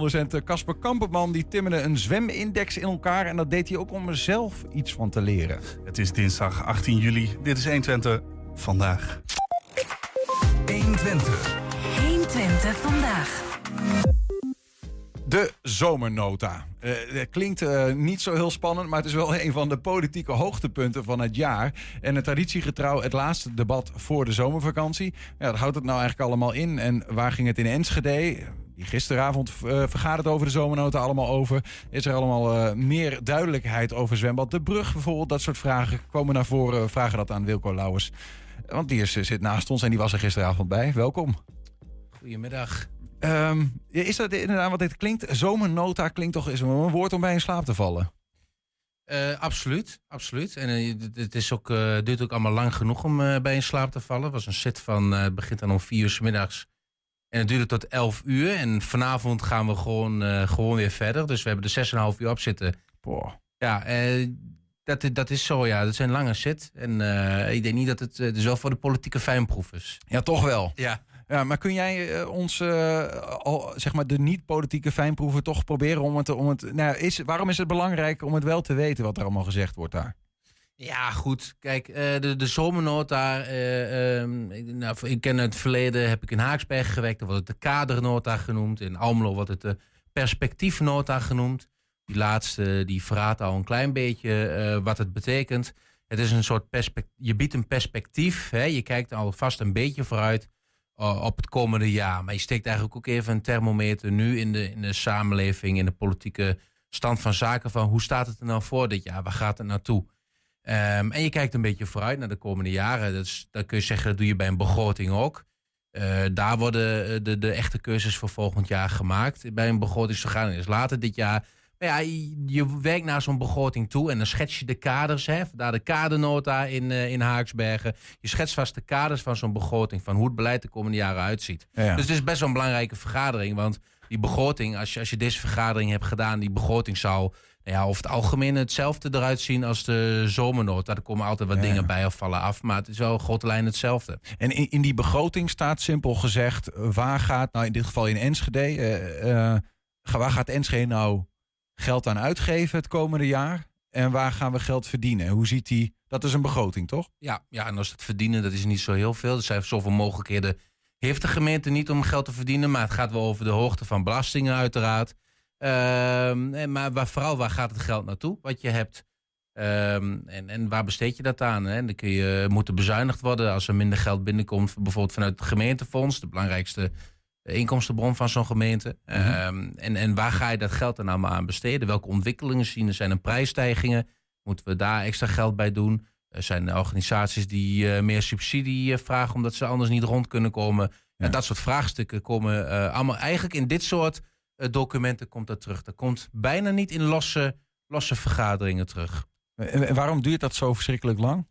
Docent Casper Kamperman die timmerde een zwemindex in elkaar. En dat deed hij ook om er zelf iets van te leren. Het is dinsdag 18 juli. Dit is 120 vandaag. 120. 120 vandaag. De zomernota. Eh, het klinkt eh, niet zo heel spannend, maar het is wel een van de politieke hoogtepunten van het jaar. En het traditiegetrouw het laatste debat voor de zomervakantie. Ja, wat houdt het nou eigenlijk allemaal in? En waar ging het in Enschede? Die gisteravond uh, vergaderd over de zomernota allemaal over. Is er allemaal meer duidelijkheid over zwembad? De brug bijvoorbeeld, dat soort vragen komen naar voren. Vragen dat aan Wilco Lauwers. Want die is, zit naast ons en die was er gisteravond bij. Welkom. Goedemiddag. Um, is dat inderdaad wat dit klinkt? Zomernota klinkt toch is een woord om bij in slaap te vallen? Uh, absoluut, absoluut. En uh, het is ook, uh, duurt ook allemaal lang genoeg om bij in slaap te vallen. Het was een set van, het begint dan om vier uur s middags. En het duurde tot elf uur. En vanavond gaan we gewoon, gewoon weer verder. Dus we hebben er zes en een half uur op zitten. Boah. Ja, dat, dat is zo, ja. Dat zijn lange set. En ik denk niet dat het, het is wel voor de politieke fijnproevers. Ja, toch wel. Ja. Ja, maar kun jij uh, ons, uh, al, zeg maar, de niet-politieke fijnproeven toch proberen om het. Om het nou, is, waarom is het belangrijk om het wel te weten wat er allemaal gezegd wordt daar? Ja, goed. Kijk, uh, de, de zomernota. Ehm, nou, ik ken het verleden, heb ik in Haaksberg gewerkt. Dan wordt het de kadernota genoemd. In Almelo wordt het de perspectiefnota genoemd. Die laatste, die verraadt al een klein beetje wat het betekent. Het is een soort perspectief. Je biedt een perspectief. Hè? Je kijkt alvast een beetje vooruit op het komende jaar. Maar je steekt eigenlijk ook even een thermometer nu in de, in de samenleving, in de politieke stand van zaken. Van hoe staat het er nou voor dit jaar? Waar gaat het naartoe? Um, en je kijkt een beetje vooruit naar de komende jaren. Dat, is, dat kun je zeggen, dat doe je bij een begroting ook. Uh, daar worden de, de echte keuzes voor volgend jaar gemaakt. Bij een begrotingsvergadering is later dit jaar ja, je werkt naar zo'n begroting toe en dan schets je de kaders. Hè, daar de kadernota in, uh, in Haaksbergen. Je schetst vast de kaders van zo'n begroting. Van hoe het beleid de komende jaren uitziet. Dus het is best wel een belangrijke vergadering. Want die begroting, als je, als je deze vergadering hebt gedaan, die begroting zou ja, over het algemeen hetzelfde eruit zien als de zomernota. Er komen altijd wat dingen bij of vallen af, maar het is wel grote lijn hetzelfde. En in, in die begroting staat simpel gezegd, waar gaat, nou in dit geval in Enschede, uh, uh, waar gaat Enschede nou geld aan uitgeven het komende jaar? En waar gaan we geld verdienen? Hoe ziet die? Dat is een begroting, toch? Ja, ja en als het verdienen, dat is niet zo heel veel. Er zijn zoveel mogelijkheden. Heeft de gemeente niet om geld te verdienen, maar het gaat wel over de hoogte van belastingen, uiteraard. Um, maar waar, vooral waar gaat het geld naartoe? Wat je hebt. Um, en, en waar besteed je dat aan? Hè? Dan kun je, moet er bezuinigd worden als er minder geld binnenkomt, bijvoorbeeld vanuit het gemeentefonds, de belangrijkste inkomstenbron van zo'n gemeente. Mm -hmm. en, en waar ga je dat geld dan allemaal aan besteden? Welke ontwikkelingen zien er? Zijn er prijsstijgingen? Moeten we daar extra geld bij doen? Er zijn organisaties die uh, meer subsidie uh, vragen omdat ze anders niet rond kunnen komen. Ja. En dat soort vraagstukken komen uh, allemaal eigenlijk in dit soort documenten komt dat terug. Dat komt bijna niet in losse, losse vergaderingen terug. En waarom duurt dat zo verschrikkelijk lang?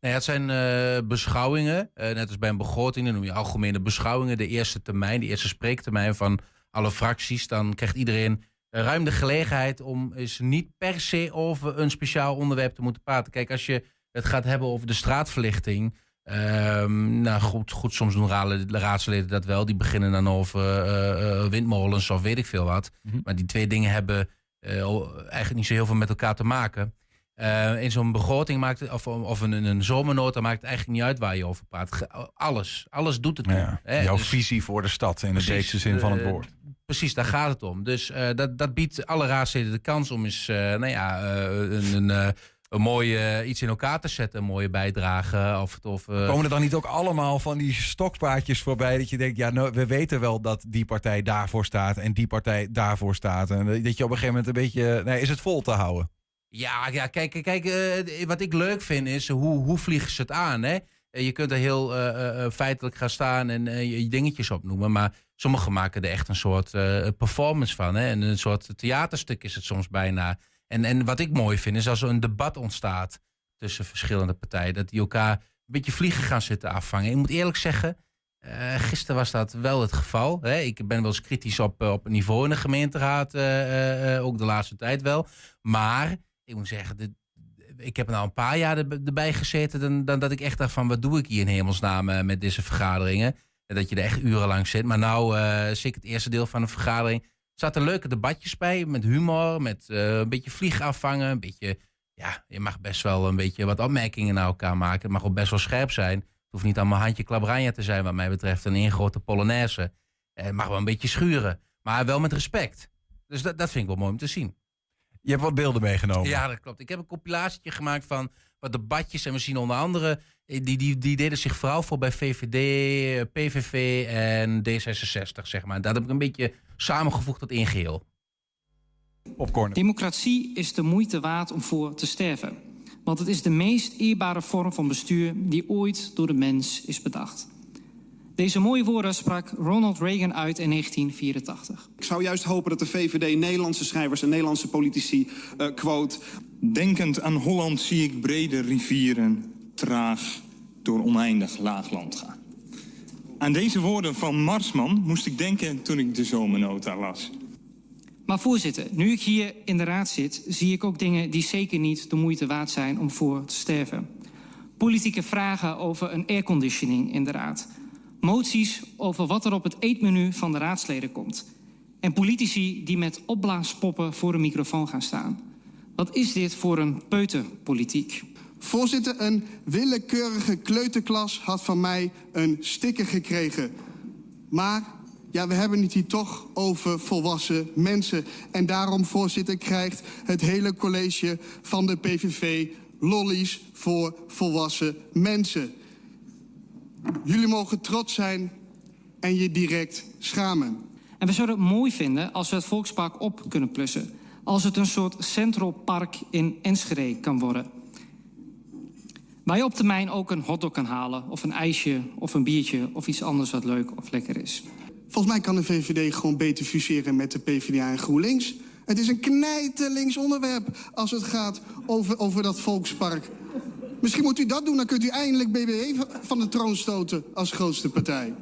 Nou ja, het zijn uh, beschouwingen. Uh, net als bij een begroting, dan noem je algemene beschouwingen. De eerste termijn, de eerste spreektermijn van alle fracties. Dan krijgt iedereen ruim de gelegenheid om eens niet per se over een speciaal onderwerp te moeten praten. Kijk, als je het gaat hebben over de straatverlichting. Uh, nou goed, goed, soms doen raadsleden dat wel. Die beginnen dan over uh, windmolens of weet ik veel wat. Mm -hmm. Maar die twee dingen hebben eigenlijk niet zo heel veel met elkaar te maken. Uh, in zo'n begroting maakt het, of, of een, een zomernota maakt het eigenlijk niet uit waar je over praat. Alles, alles doet het. Ja? Jouw dus, visie voor de stad in de breedste zin van het woord. Precies, daar gaat het om. Dus dat, dat biedt alle raadsleden de kans om eens nou ja, een, een, een mooie iets in elkaar te zetten, een mooie bijdrage. Of, of, Komen er dan niet ook allemaal van die stokpaardjes voorbij dat je denkt, ja, nou, we weten wel dat die partij daarvoor staat en die partij daarvoor staat. En dat je op een gegeven moment een beetje, nee, is het vol te houden? Ja, ja kijk, kijk uh, wat ik leuk vind is hoe, hoe vliegen ze het aan. Hè? Je kunt er heel uh, feitelijk gaan staan en je dingetjes opnoemen. Maar sommigen maken er echt een soort performance van. Hè? En een soort theaterstuk is het soms bijna. En, en wat ik mooi vind is als er een debat ontstaat tussen verschillende partijen. Dat die elkaar een beetje vliegen gaan zitten afvangen. Ik moet eerlijk zeggen, uh, gisteren was dat wel het geval. Hè? Ik ben wel eens kritisch op, op het niveau in de gemeenteraad, uh, ook de laatste tijd wel. Maar ik moet zeggen, de, ik heb nou een paar jaar erbij gezeten dan, dan, dat ik echt dacht van wat doe ik hier in hemelsnaam met deze vergaderingen. En dat je er echt urenlang zit. Maar nou zit ik het eerste deel van een vergadering. Er zaten leuke debatjes bij, met humor, met eh, een beetje vliegen afvangen. Een beetje, ja, je mag best wel een beetje wat opmerkingen naar elkaar maken. Het mag ook best wel scherp zijn. Het hoeft niet allemaal handje klabranja te zijn, wat mij betreft. Een ingrote polonaise. Eh, Het mag wel een beetje schuren, maar wel met respect. Dus dat, dat vind ik wel mooi om te zien. Je hebt wat beelden meegenomen. Ja, dat klopt. Ik heb een compilatietje gemaakt van wat debatjes. En we zien onder andere, die, die, die deden zich vooral voor bij VVD, eh, PVV en D66, zeg maar. Dat heb ik een beetje samengevoegd tot één geheel. Popcorn. Democratie is de moeite waard om voor te sterven. Want het is de meest eerbare vorm van bestuur die ooit door de mens is bedacht. Deze mooie woorden sprak Ronald Reagan uit in 1984. Ik zou juist hopen dat de VVD Nederlandse schrijvers en Nederlandse politici uh, quote. Denkend aan Holland zie ik brede rivieren traag door oneindig laagland gaan. Aan deze woorden van Marsman moest ik denken toen ik de zomernota las. Maar voorzitter, nu ik hier in de raad zit, zie ik ook dingen die zeker niet de moeite waard zijn om voor te sterven. Politieke vragen over een airconditioning in de raad. Moties over wat er op het eetmenu van de raadsleden komt. En politici die met opblaaspoppen voor een microfoon gaan staan. Wat is dit voor een peuterpolitiek? Voorzitter, een willekeurige kleuterklas had van mij een sticker gekregen. Maar ja, we hebben het hier toch over volwassen mensen. En daarom, voorzitter, krijgt het hele college van de PVV lollies voor volwassen mensen. Jullie mogen trots zijn en je direct schamen. En we zouden het mooi vinden als we het Volkspark op kunnen plussen. Als het een soort Central Park in Enschede kan worden. Waar je op termijn ook een hotdog kan halen, of een ijsje, of een biertje, of iets anders wat leuk of lekker is. Volgens mij kan de VVD gewoon beter fuseren met de PvdA en GroenLinks. Het is een knijterlinks onderwerp als het gaat over, over dat volkspark. Misschien moet u dat doen, dan kunt u eindelijk BBE van de troon stoten als grootste partij.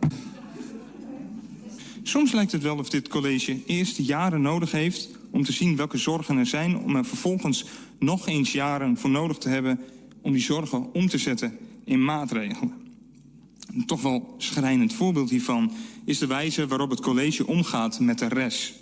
Soms lijkt het wel of dit college eerst jaren nodig heeft om te zien welke zorgen er zijn, om er vervolgens nog eens jaren voor nodig te hebben om die zorgen om te zetten in maatregelen. Een toch wel schrijnend voorbeeld hiervan is de wijze waarop het college omgaat met de rest.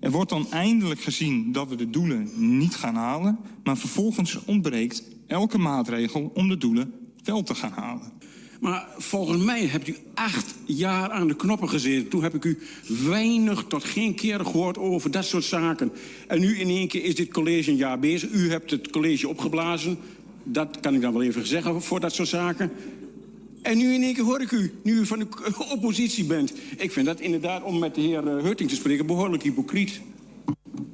Er wordt dan eindelijk gezien dat we de doelen niet gaan halen, maar vervolgens ontbreekt elke maatregel om de doelen wel te gaan halen. Maar volgens mij hebt u acht jaar aan de knoppen gezeten. Toen heb ik u weinig tot geen keer gehoord over dat soort zaken. En nu in één keer is dit college een jaar bezig. U hebt het college opgeblazen. Dat kan ik dan wel even zeggen voor dat soort zaken. En nu in één keer hoor ik u, nu u van de oppositie bent. Ik vind dat inderdaad, om met de heer Hurting te spreken, behoorlijk hypocriet.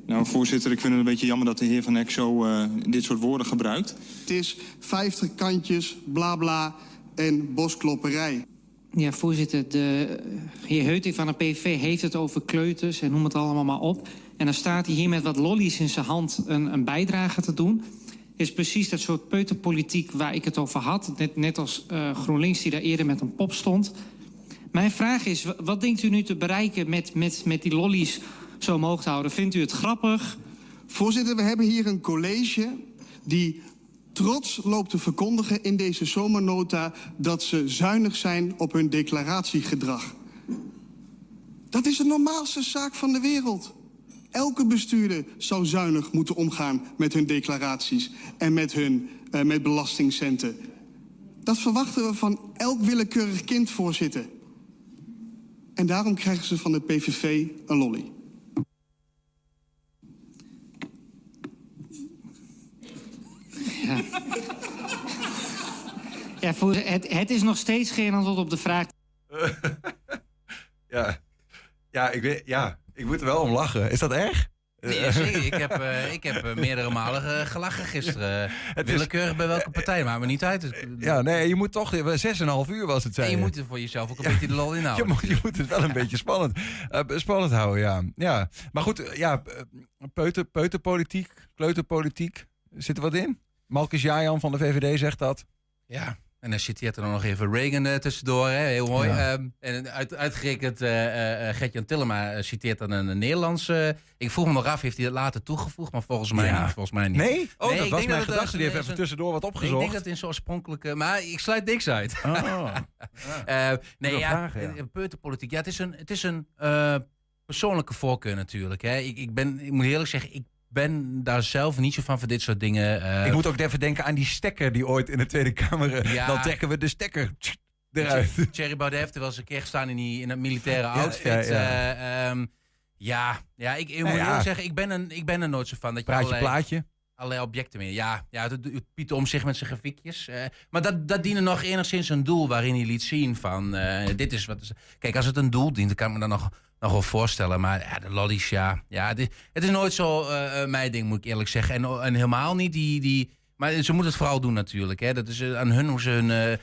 Nou, voorzitter, ik vind het een beetje jammer dat de heer Van Eck zo uh, dit soort woorden gebruikt. Het is 50 kantjes, bla bla en bosklopperij. Ja, voorzitter, de heer Heuting van de PVV heeft het over kleuters en noem het allemaal maar op. En dan staat hij hier met wat lollies in zijn hand een, een bijdrage te doen. Is precies dat soort peuterpolitiek waar ik het over had. Net, net als uh, GroenLinks die daar eerder met een pop stond. Mijn vraag is, wat denkt u nu te bereiken met, met, met die lollies zo omhoog te houden? Vindt u het grappig? Voorzitter, we hebben hier een college die trots loopt te verkondigen in deze zomernota dat ze zuinig zijn op hun declaratiegedrag. Dat is de normaalste zaak van de wereld. Elke bestuurder zou zuinig moeten omgaan met hun declaraties en met hun uh, met belastingcenten. Dat verwachten we van elk willekeurig kind, voorzitter. En daarom krijgen ze van de PVV een lolly. Ja. Ja, voor, het, het is nog steeds geen antwoord op de vraag. ja. Ja, ik weet, ja, ik moet er wel om lachen. Is dat erg? Nee. Ik heb, uh, ik heb uh, meerdere malen uh, gelachen gisteren. Het Willekeurig is, bij welke partij, maakt me niet uit. Ja, nee, je moet toch... 6,5 uur was het, zijn. En je moet er voor jezelf ook een ja, beetje de lol inhouden. Je moet, je moet het wel een beetje spannend, spannend houden, ja. ja. Maar goed, ja, peuter, peuterpolitiek, kleuterpolitiek, zit er wat in? Malkus Jajan van de VVD zegt dat. Ja, en dan citeert er dan nog even Reagan uh, tussendoor. Hè? Heel mooi. Ja. Um, en uit, uitgerekend uh, uh, Gertjan Tillema citeert dan een, een Nederlandse. ik vroeg me nog af, heeft hij dat later toegevoegd? Maar volgens mij, ja. niet, volgens mij niet. Nee? Oh, nee, dat was mijn gedachte. Die heeft even tussendoor wat opgezocht. Ik denk dat in zo'n oorspronkelijke... Maar ik sluit niks uit. Oh. nee, ja, vragen, ja. peuterpolitiek. Ja, het is een... Het is een persoonlijke voorkeur natuurlijk. Hè. Ik, ik, ben, ik moet eerlijk zeggen, ik ben daar zelf niet zo van voor dit soort dingen. eh, Ik moet ook even denken aan die stekker die ooit in de Tweede Kamer... eh, Ja. Dan trekken we de stekker eruit. Thierry Baudet heeft er wel eens een keer gestaan in, die, in dat militaire outfit. ja, Ja, ja. ja. ja, ja ik, ik moet ja. eerlijk zeggen, ik ben, een, ik ben er nooit zo van. Dat je Praatje, allerlei, plaatje. allerlei objecten meer. Ja, ja het, het Piet om zich met zijn grafiekjes. eh, maar dat, dat diende nog enigszins een doel waarin hij liet zien van... eh, dit is wat... Kijk, als het een doel dient, dan kan ik me dat nog, nog wel voorstellen. Maar ja, de lollies, ja. ja het, is, het is nooit zo eh, eh, mijn ding, moet ik eerlijk zeggen. En, en helemaal niet die... die maar ze moeten het vooral doen natuurlijk. Hè. Dat is eh, aan hun hoe ze, hun,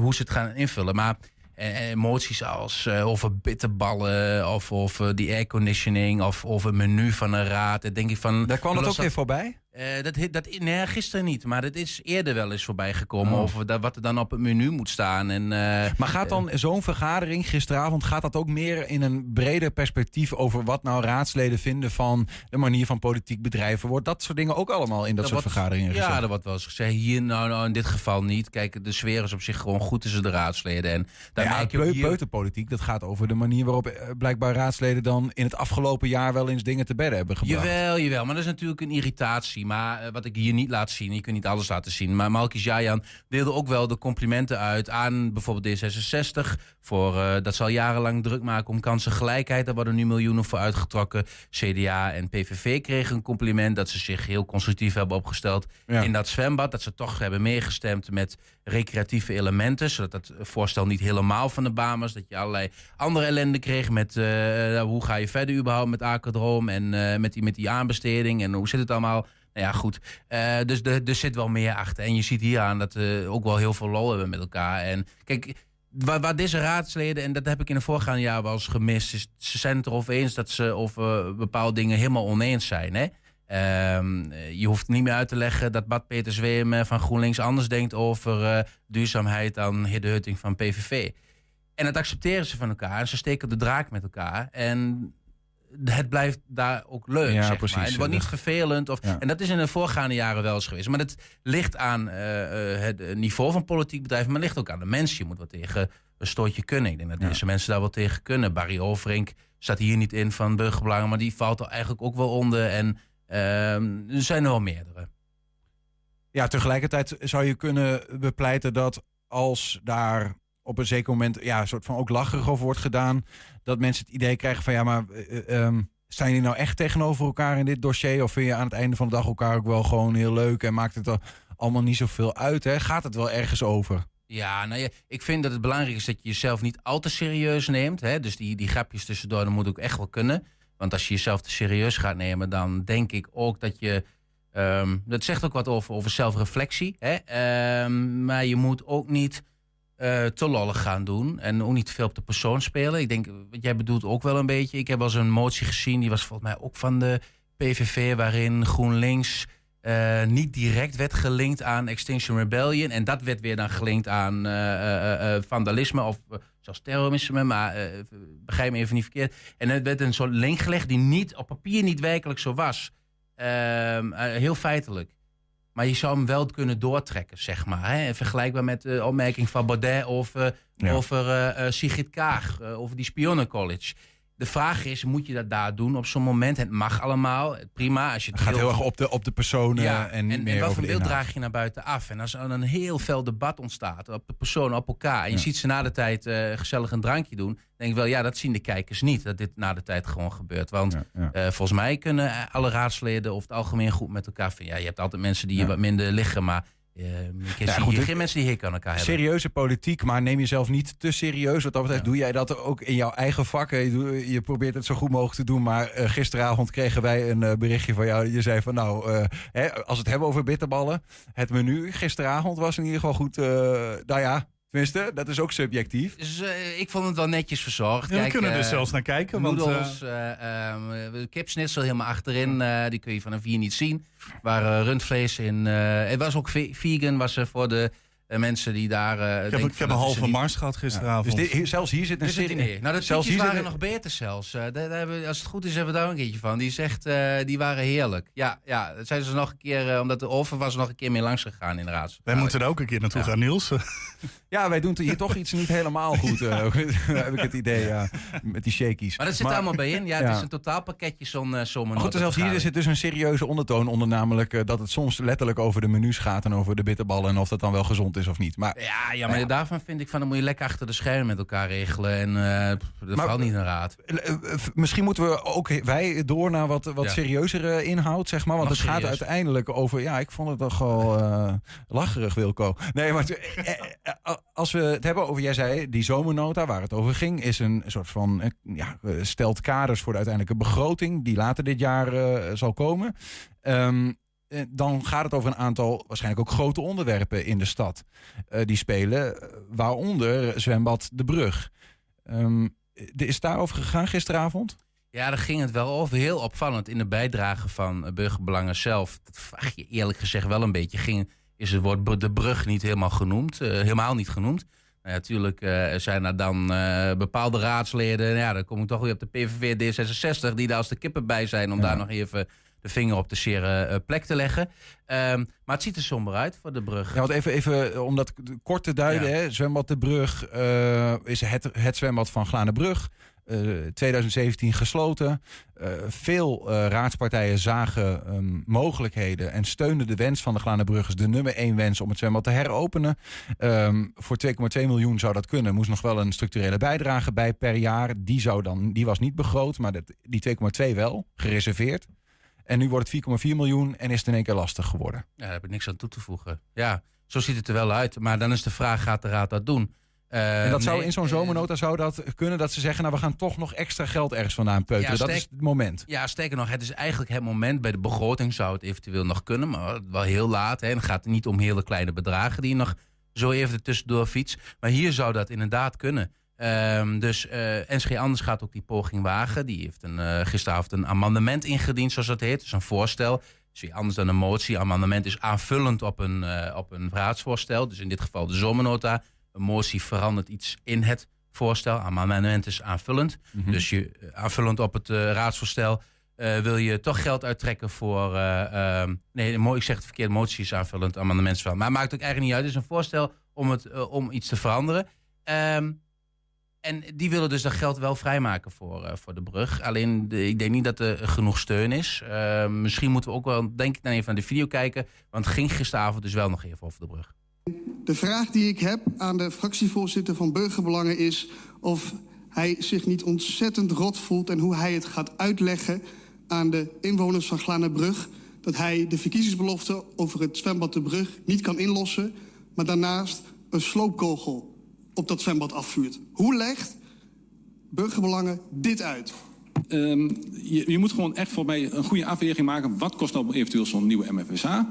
hoe ze het gaan invullen. Maar emoties als eh, over bitterballen of over die airconditioning of over het menu van een raad. Dan denk ik van... Daar kwam het ook weer voorbij. Eh, dat, dat, nee, gisteren niet, maar dat is eerder wel eens voorbij gekomen. Oh. Over dat, wat er dan op het menu moet staan. En, eh, Maar gaat dan zo'n vergadering gisteravond, gaat dat ook meer in een breder perspectief over wat nou raadsleden vinden van de manier van politiek bedrijven? Wordt dat soort dingen ook allemaal in dat, soort wordt- vergaderingen gezegd? Ja, er wordt wel eens gezegd. Hier, nou, nou, in dit geval niet. Kijk, de sfeer is op zich gewoon goed tussen de raadsleden. En daar Nou ja, je hier- peuterpolitiek, dat gaat over de manier waarop eh, blijkbaar raadsleden dan in het afgelopen jaar wel eens dingen te bedden hebben gebracht. Jawel, jawel. Maar dat is natuurlijk een irritatie. Maar eh, wat ik hier niet laat zien, je kunt niet alles laten zien. Maar Malkis Jajan deelde ook wel de complimenten uit aan bijvoorbeeld D66. Voor, eh, dat zal jarenlang druk maken om kansengelijkheid. Daar worden nu miljoenen voor uitgetrokken. CDA en PVV kregen een compliment dat ze zich heel constructief hebben opgesteld Ja. in dat zwembad. Dat ze toch hebben meegestemd met recreatieve elementen. Zodat het voorstel niet helemaal van de baan was. Dat je allerlei andere ellende kreeg met eh, hoe ga je verder überhaupt met Akerdroom. En met, die, met die aanbesteding en hoe zit het allemaal. Nou ja, goed. Eh, dus er zit wel meer achter. En je ziet hier aan dat we ook wel heel veel lol hebben met elkaar. En kijk, waar, deze raadsleden, en dat heb ik in het voorgaande jaar wel eens gemist, is ze zijn het erover eens dat ze over bepaalde dingen helemaal oneens zijn. Hè? Ehm, eh, je hoeft niet meer uit te leggen dat Bad Peter Zweem van GroenLinks anders denkt over eh, duurzaamheid dan Hidde Hutting van PVV. En dat accepteren ze van elkaar. En ze steken de draak met elkaar. En het blijft daar ook leuk. Ja, zeg precies. Maar. Het wordt niet vervelend. Of, Ja. En dat is in de voorgaande jaren wel eens geweest. Maar het ligt aan eh, eh, het niveau van politiek bedrijf. Maar het ligt ook aan de mensen. Je moet wat tegen een stootje kunnen. Ik denk dat deze mensen daar wel tegen kunnen. Barry Overink staat hier niet in van burgerbelangen. Maar die valt er eigenlijk ook wel onder. En ehm, er zijn er wel meerdere. Ja, tegelijkertijd zou je kunnen bepleiten dat als daar op een zeker moment ja, een soort van ook lacherig over wordt gedaan, dat mensen het idee krijgen van ja, maar eh, eh, ehm, jullie nou echt tegenover elkaar in dit dossier? Of vind je aan het einde van de dag elkaar ook wel gewoon heel leuk en maakt het er allemaal niet zoveel uit? Hè? Gaat het wel ergens over? Ja, nou ja, ik vind dat het belangrijk is dat je jezelf niet al te serieus neemt. Hè? Dus die, die grapjes tussendoor, dat moet ook echt wel kunnen. Want als je jezelf te serieus gaat nemen, dan denk ik ook dat je... ehm, dat zegt ook wat over, over zelfreflectie. Hè? Ehm, maar je moet ook niet eh, te lollig gaan doen. En ook niet veel op de persoon spelen. Ik denk, wat jij bedoelt ook wel een beetje. Ik heb wel eens een motie gezien, die was volgens mij ook van de PVV... waarin GroenLinks eh, niet direct werd gelinkt aan Extinction Rebellion. En dat werd weer dan gelinkt aan eh, vandalisme of zelfs terrorisme. Maar begrijp me even niet verkeerd. En het werd een soort link gelegd die niet, op papier niet werkelijk zo was. Ehm, eh, heel feitelijk. Maar je zou hem wel kunnen doortrekken, zeg maar. Hè? Vergelijkbaar met de opmerking van Baudet over, Ja. over eh, eh, Sigrid Kaag, eh, over die spionencollege. De vraag is, moet je dat daar doen op zo'n moment? Het mag allemaal, prima. Als je Het gaat heel erg op de, op de personen ja, en niet en, meer en wat voor beeld draag je naar buiten af? En als er een heel fel debat ontstaat op de personen, op elkaar... en je Ja. ziet ze na de tijd eh, gezellig een drankje doen... denk ik wel, ja, dat zien de kijkers niet, dat dit na de tijd gewoon gebeurt. Want Ja, eh, volgens mij kunnen eh, alle raadsleden over het algemeen goed met elkaar vinden. Ja, je hebt altijd mensen die je wat minder liggen, maar... eh, je zie goed, je dit- geen mensen die hik aan elkaar hebben. Serieuze politiek, maar neem jezelf niet te serieus. Wat dat betreft Ja. doe jij dat ook in jouw eigen vak. Je, probeert het zo goed mogelijk te doen. Maar eh, gisteravond kregen wij een eh, berichtje van jou. Je zei van nou, eh, hè, als we het hebben over bitterballen. Het menu gisteravond was in ieder geval goed. eh, nou ja, tenminste, dat is ook subjectief. Dus ik vond het wel netjes verzorgd. Ja, we Kijk, kunnen er zelfs naar kijken. Want, Noedels, eh, ehm, kipsnitzel helemaal achterin. eh, die kun je van een vier niet zien. Waar eh, rundvlees in. eh het was ook ve- vegan, was er voor de eh, mensen die daar... eh, Ik heb, denken ik heb een dat halve mars gehad gisteravond. Dus dit- zelfs hier zit een het serie. Nou, de zelfs hier waren zit nog beter zelfs. Eh, daar, daar hebben, we- als het goed is, hebben we daar ook een keertje van. Die zegt, eh, die waren heerlijk. Ja, ja, dat zijn ze nog een keer, omdat de oven was nog een keer mee langs gegaan in de raad. Wij moeten er ook een keer naartoe Ja. gaan, Niels. Ja, wij doen hier toch iets niet helemaal goed. eh, heb ik het idee, ja, met die shakies. Maar dat zit er allemaal bij in. Ja, het Ja. is een totaalpakketje zo'n uh, Maar goed, zelfs hier zit dus een serieuze ondertoon onder, namelijk dat het soms letterlijk over de menus gaat en over de bitterballen en of dat dan wel gezond is of niet. Maar Ja, ja, maar daarvan vind ik van, dan moet je lekker achter de schermen met elkaar regelen. En eh pff, dat Maar- valt niet in raad. eh, eh, misschien moeten we ook wij door naar wat, wat Ja. serieuzere inhoud, zeg maar. Want Mag het gaat uiteindelijk over. Ja, ik vond het toch wel eh, lacherig, Wilco. Nee, maar eh, eh, eh, als we het hebben over, jij zei, die zomernota waar het over ging, is een soort van eh, ja, eh, stelt kaders voor de uiteindelijke begroting die later dit jaar eh, zal komen. Ehm, eh, dan gaat het over een aantal waarschijnlijk ook grote onderwerpen in de stad eh, die spelen, eh, waaronder zwembad De Brug. Ehm, is daarover gegaan gisteravond? Ja, daar ging het wel over. Heel opvallend in de bijdrage van eh, Burgerbelangen zelf. Dat vraag je eerlijk gezegd wel een beetje. Ging, is het woord de brug niet helemaal genoemd. eh, helemaal niet genoemd. Nou ja, natuurlijk eh, zijn er dan eh, bepaalde raadsleden. Ja, dan kom ik toch weer op de PVV D66. Die daar als de kippen bij zijn. Om Ja. daar nog even de vinger op de zere eh, plek te leggen. Ehm, maar het ziet er somber uit voor de brug. Ja, want even, even eh, om dat kort te duiden. Ja. Hè, zwembad De Brug eh, is het, het zwembad van Glanenbrug. Eh 2017 gesloten. Veel raadspartijen zagen ehm, mogelijkheden en steunden de wens van de Glanenbruggers, de nummer één wens om het zwembad te heropenen. Ehm, voor 2,2 miljoen zou dat kunnen. Moest nog wel een structurele bijdrage bij per jaar. Die, zou dan, die was niet begroot, maar dat, die 2,2 wel, gereserveerd. En nu wordt het 4,4 miljoen en is het in één keer lastig geworden. Ja, daar heb ik niks aan toe te voegen. Ja, zo ziet het er wel uit. Maar dan is de vraag, gaat de raad dat doen? Eh, En dat zou nee, in zo'n eh, zomernota zou dat kunnen dat ze zeggen, nou we gaan toch nog extra geld ergens vandaan peuteren. Ja, dat is het moment. Ja, sterker nog, het is eigenlijk het moment. Bij de begroting zou het eventueel nog kunnen, maar wel heel laat. Hè. En het gaat niet om hele kleine bedragen die je nog zo even tussendoor fiets. Maar hier zou dat inderdaad kunnen. Ehm, dus eh NSG Anders gaat ook die poging wagen. Die heeft een, eh, gisteravond een amendement ingediend, zoals dat heet. Dus een voorstel. Dus weer anders dan een motie. Amendement is aanvullend op een, eh, op een raadsvoorstel. Dus in dit geval de zomernota. Een motie verandert iets in het voorstel. Amendement is aanvullend. Mhm. Dus je, aanvullend op het raadsvoorstel wil je toch geld uittrekken voor... eh, ehm, nee, ik zeg het verkeerd, motie is aanvullend, amendement is wel. Maar het maakt ook eigenlijk niet uit. Het is een voorstel om, het, om iets te veranderen. Ehm, en die willen dus dat geld wel vrijmaken voor, eh, voor de brug. Alleen, ik denk niet dat er genoeg steun is. Ehm, misschien moeten we ook wel, denk ik, dan even naar de video kijken. Want ging gisteravond dus wel nog even over de brug. De vraag die ik heb aan de fractievoorzitter van Burgerbelangen is of hij zich niet ontzettend rot voelt en hoe hij het gaat uitleggen aan de inwoners van Glanenbrug dat hij de verkiezingsbelofte over het zwembad de Brug niet kan inlossen, maar daarnaast een sloopkogel op dat zwembad afvuurt. Hoe legt Burgerbelangen dit uit? Ehm, je, moet gewoon echt voor mij een goede afweging maken. Wat kost nou eventueel zo'n nieuwe MFSA?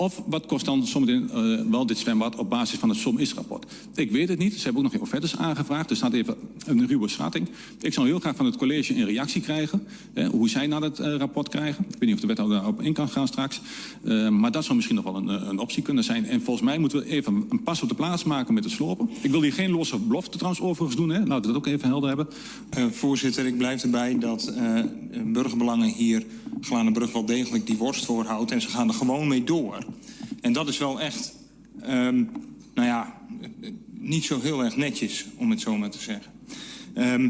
Of wat kost dan zometeen eh, wel dit zwembad op basis van het SOM-IS-rapport? Ik weet het niet. Ze hebben ook nog geen offertes aangevraagd. Er staat even een ruwe schatting. Ik zou heel graag van het college een reactie krijgen. Hè, hoe zij naar het eh, rapport krijgen. Ik weet niet of de wethouder daarop in kan gaan straks. Eh, maar dat zou misschien nog wel een, eh, een optie kunnen zijn. En volgens mij moeten we even een pas op de plaats maken met het slopen. Ik wil hier geen losse belofte trouwens overigens doen. Hè. Laten we dat ook even helder hebben. Eh, voorzitter, ik blijf erbij dat eh, burgerbelangen hier Glanenbrug wel degelijk die worst voorhoudt. En ze gaan er gewoon mee door. En dat is wel echt, ehm, nou ja, niet zo heel erg netjes, om het zo maar te zeggen. Ehm,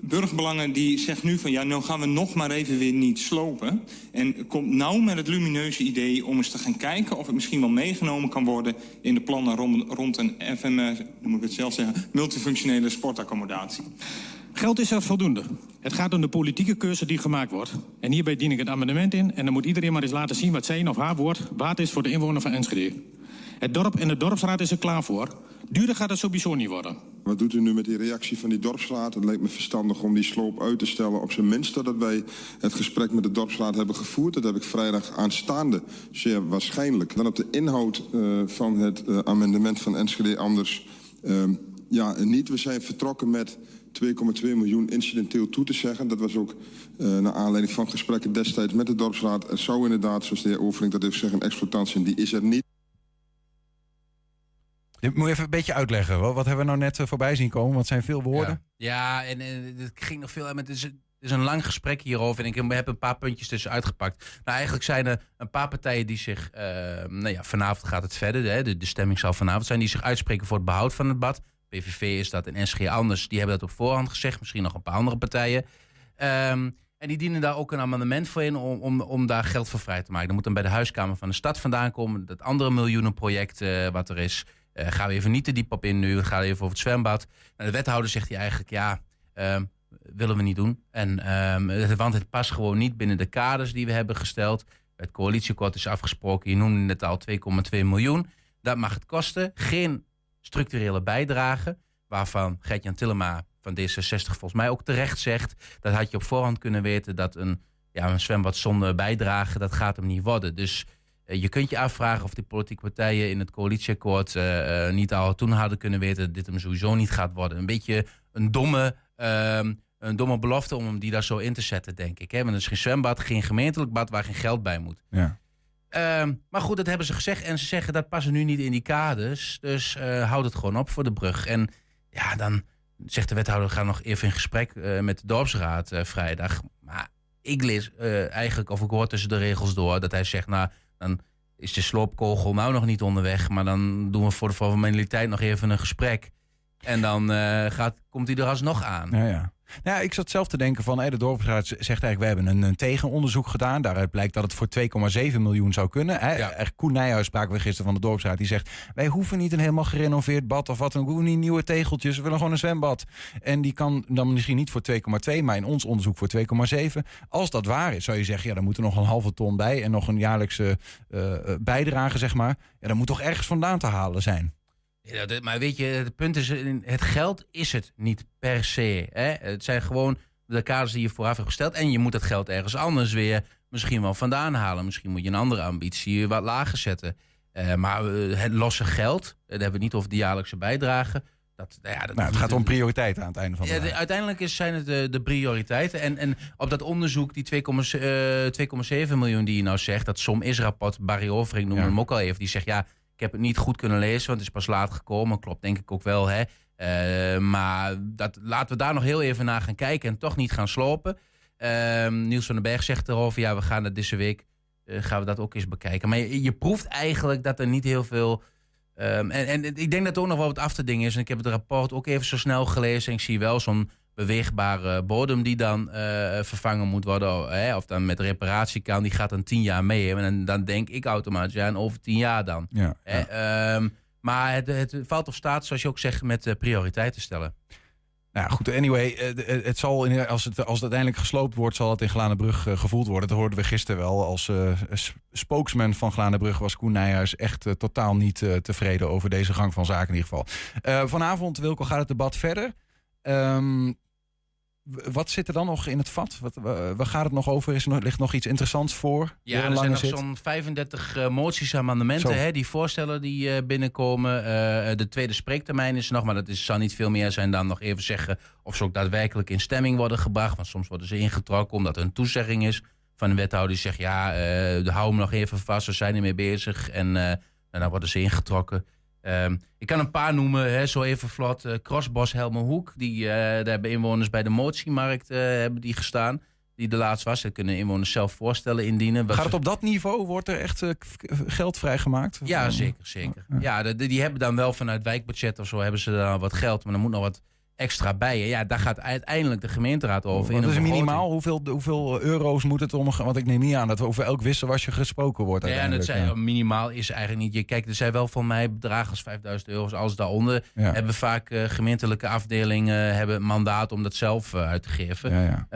burgerbelangen die zegt nu van ja, nou gaan we nog maar even weer niet slopen. En komt nou met het lumineuze idee om eens te gaan kijken of het misschien wel meegenomen kan worden in de plannen rond, rond een FM, eh, moet ik het zelf zeggen, multifunctionele sportaccommodatie. Geld is er voldoende. Het gaat om de politieke keuze die gemaakt wordt. En hierbij dien ik het amendement in en dan moet iedereen maar eens laten zien wat zijn of haar woord waard is voor de inwoner van Enschede. Het dorp en de dorpsraad is er klaar voor. Duurder gaat het sowieso niet worden. Wat doet u nu met die reactie van die dorpsraad? Het leek me verstandig om die sloop uit te stellen. Op zijn minst dat wij het gesprek met de dorpsraad hebben gevoerd. Dat heb ik vrijdag aanstaande, zeer waarschijnlijk. Dan op de inhoud uh, van het uh, amendement van Enschede anders. Uh, ja, niet. We zijn vertrokken met 2,2 miljoen incidenteel toe te zeggen. Dat was ook uh, naar aanleiding van gesprekken destijds met de dorpsraad. Er zou inderdaad, zoals de heer Overink dat heeft gezegd, een exploitatie die is er niet. Dit moet je even een beetje uitleggen. Wat, wat hebben we nou net eh, voorbij zien komen? Want het zijn veel woorden. Ja, en, en het ging nog veel. Het is, het is een lang gesprek hierover. En ik heb een paar puntjes tussen uitgepakt. Nou, eigenlijk zijn er een paar partijen die zich. eh, nou ja, vanavond gaat het verder. Hè, de, de stemming zal vanavond zijn. Die zich uitspreken voor het behoud van het bad. PVV is dat en SG anders. Die hebben dat op voorhand gezegd. Misschien nog een paar andere partijen. Ehm, en die dienen daar ook een amendement voor in om, om, daar geld voor vrij te maken. Dat moet dan bij de huiskamer van de stad vandaan komen. Dat andere miljoenenproject eh, wat er is. eh, gaan we even niet te diep op in nu. We gaan even over het zwembad. Nou, de wethouder zegt hij eigenlijk, ja, ehm, willen we niet doen. En, het- want het past gewoon niet binnen de kaders die we hebben gesteld. Het coalitieakkoord is afgesproken. Je noemde het al 2,2 miljoen. Dat mag het kosten. Geen structurele bijdrage. Waarvan Gert-Jan Tillema van D66 volgens mij ook terecht zegt. Dat had je op voorhand kunnen weten dat een, ja, een zwembad zonder bijdrage, dat gaat hem niet worden. Dus eh, je kunt je afvragen of die politieke partijen in het coalitieakkoord eh, eh, niet al toen hadden kunnen weten dat dit hem sowieso niet gaat worden. Een beetje een domme, ehm, een domme belofte om hem die daar zo in te zetten, denk ik. Hè? Want het is geen zwembad, geen gemeentelijk bad waar geen geld bij moet. Ja. Ehm, maar goed, dat hebben ze gezegd. En ze zeggen dat passen nu niet in die kaders. Dus eh houd het gewoon op voor de brug. En ja, dan zegt de wethouder, we gaan nog even in gesprek eh, met de dorpsraad eh, vrijdag. Maar ik lees eigenlijk, of ik hoor tussen de regels door, dat hij zegt, nou, dan is de sloopkogel nou nog niet onderweg. Maar dan doen we voor de formaliteit nog even een gesprek. En dan gaat, komt hij er alsnog aan. Ja, ja. Nou, ja, ik zat zelf te denken van, de dorpsraad zegt eigenlijk, we hebben een, een tegenonderzoek gedaan. Daaruit blijkt dat het voor 2,7 miljoen zou kunnen. Hè? Ja. Koen Nijhuis spraken we gisteren van de dorpsraad. Die zegt, wij hoeven niet een helemaal gerenoveerd bad of wat. We hoeven niet nieuwe tegeltjes. We willen gewoon een zwembad. En die kan dan misschien niet voor 2,2, maar in ons onderzoek voor 2,7. Als dat waar is, zou je zeggen, ja, dan moet er nog een halve ton bij. En nog een jaarlijkse eh, eh, bijdrage, zeg maar. Ja, dan moet toch ergens vandaan te halen zijn. Ja, dat- maar weet je, het punt is, het geld is het niet per se. Hè? Het zijn gewoon de kaders die je vooraf hebt gesteld. En je moet het geld ergens anders weer misschien wel vandaan halen. Misschien moet je een andere ambitie wat lager zetten. Eh, maar eh, het losse geld, eh, daar hebben we het niet over de jaarlijkse bijdrage. Dat, nou ja, dat Nou, het gaat om prioriteiten aan het einde van de ja, de- uiteindelijk is, zijn het de, de prioriteiten. En, en op dat onderzoek, die 2,7 eh, 2,7 miljoen die je nou zegt, dat Som is rapport, Barry Overing noemde Ja. hem ook al even. Die zegt, ja, heb het niet goed kunnen lezen, want het is pas laat gekomen. Klopt denk ik ook wel, hè. Eh, maar dat, laten we daar nog heel even naar gaan kijken en toch niet gaan slopen. Ehm, Niels van den Berg zegt erover, ja, we gaan dat deze week, eh, gaan we dat ook eens bekijken. Maar je, je proeft eigenlijk dat er niet heel veel... ehm, en, en ik denk dat er ook nog wel wat af te dingen is. En ik heb het rapport ook even zo snel gelezen. En ik zie wel zo'n beweegbare bodem die dan eh, vervangen moet worden. Hè, of dan met reparatie kan. Die gaat dan tien jaar mee. En dan, denk ik automatisch, ja, en over tien jaar dan. Ja, Hè, ehm, maar het, het valt of staat, zoals je ook zegt, met eh, prioriteiten stellen. Nou ja, goed, anyway, eh, het zal in, als, het, als het uiteindelijk gesloopt wordt, zal het in Glanenbrug gevoeld worden. Dat hoorden we gisteren wel. Als s- spokesman van Glanenbrug was Koen Nijhuis echt totaal niet tevreden over deze gang van zaken in ieder geval. Vanavond, Wilco, gaat het debat verder. W- wat zit er dan nog in het vat? Wat, wa- waar gaat het nog over? Is er nog, ligt nog iets interessants voor? Ja, er zijn nog zo'n 35 eh, moties en amendementen, hè, die voorstellen die eh, binnenkomen. Eh, de tweede spreektermijn is er nog, maar dat is, zal niet veel meer zijn dan nog even zeggen of ze ook daadwerkelijk in stemming worden gebracht. Want soms worden ze ingetrokken omdat er een toezegging is van een wethouder die zegt, ja, hou hem nog even vast, we zijn ermee bezig. En, en dan worden ze ingetrokken. Ehm, ik kan een paar noemen, hè, zo even vlot. Eh, Crossbos Helmerhoek, die, eh, daar hebben inwoners bij de motiemarkt eh, hebben die gestaan. Die de laatst was. Dat kunnen inwoners zelf voorstellen indienen. Gaat het op dat niveau? Wordt er echt eh, geld vrijgemaakt? ja, eh, zeker, zeker. Ja, de- de- die hebben dan wel vanuit wijkbudget of zo hebben ze daar wat geld, maar er moet nog wat extra bij. En Ja, daar gaat uiteindelijk de gemeenteraad over. in Wat is minimaal? Hoeveel, hoeveel euro's moet het om? Want ik neem niet aan dat over elk wisselwasje gesproken wordt. Ja, en het uiteindelijk. zijn, minimaal is eigenlijk niet. Je kijkt, er zijn wel van mij bedragen als 5000 euro's. Alles daaronder Ja. hebben vaak eh, gemeentelijke afdelingen hebben mandaat om dat zelf eh, uit te geven. Ja,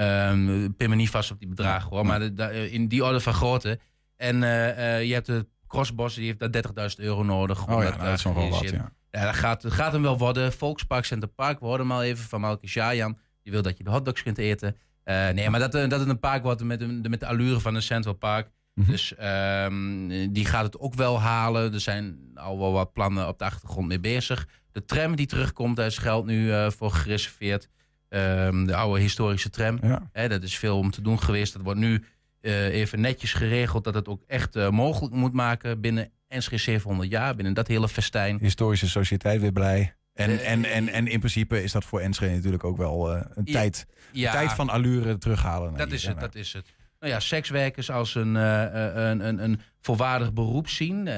pin me niet vast op die bedragen hoor, maar de- de- in die orde van grootte. En eh, eh, je hebt de Crossbos, die heeft daar 30.000 euro nodig. om Oh ja, dat, nou, dat is nog wel wat, ja. Ja, dat gaat, dat gaat hem wel worden. Volkspark Center Park, we hoorden hem al even van Malke Shayan. Die wil dat je de hotdogs kunt eten. Eh, nee, maar dat, eh, dat het een park wordt met, de- met de allure van een Central Park. Mhm. Dus ehm, die gaat het ook wel halen. Er zijn al wel wat plannen op de achtergrond mee bezig. De tram die terugkomt, daar is geld nu eh, voor gereserveerd. Ehm, de oude historische tram. Ja. Hè, dat is veel om te doen geweest. Dat wordt nu even netjes geregeld dat het ook echt mogelijk moet maken binnen Enschede 700 jaar binnen dat hele festijn. Historische sociëteit weer blij. En, en, en, en in principe is dat voor Enschede natuurlijk ook wel eh, een Ja, tijd, ja. tijd van allure terughalen. Dat is het, dat is het. Nou ja, sekswerkers als een, eh, een, een, een volwaardig beroep zien.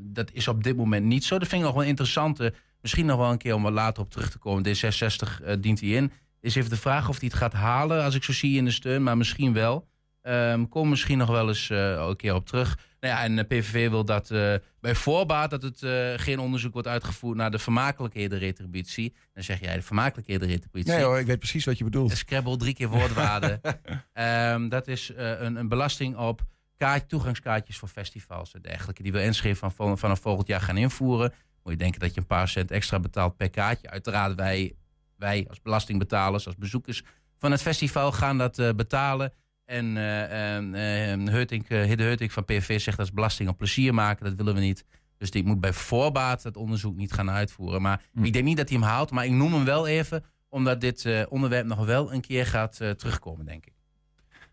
dat is op dit moment niet zo. Dat vind ik nog wel interessant. misschien nog wel een keer om wat later op terug te komen. D66 eh, dient hij in. Is even de vraag of hij het gaat halen, als ik zo zie in de steun. Maar misschien wel. Ehm kom misschien nog wel eens eh, een keer op terug. Nou ja, en de PVV wil dat eh, bij voorbaat dat het eh, geen onderzoek wordt uitgevoerd naar de vermakelijkheden retributie. Dan zeg jij de vermakelijkheden retributie. Nee hoor, ik weet precies wat je bedoelt. Scrabble, drie keer woordwaarde. Ehm, dat is eh, een, een belasting op kaart, toegangskaartjes voor festivals en dergelijke. Die wil Enschede van, van, vanaf volgend jaar gaan invoeren. Moet je denken dat je een paar cent extra betaalt per kaartje. Uiteraard wij, wij als belastingbetalers, als bezoekers van het festival gaan dat eh, betalen. En eh, Hidde Heutink van PVV zegt dat is belasting op plezier maken. Dat willen we niet. Dus die moet bij voorbaat het onderzoek niet gaan uitvoeren. Maar ik denk niet dat hij hem haalt. Maar ik noem hem wel even, omdat dit eh, onderwerp nog wel een keer gaat terugkomen, denk ik.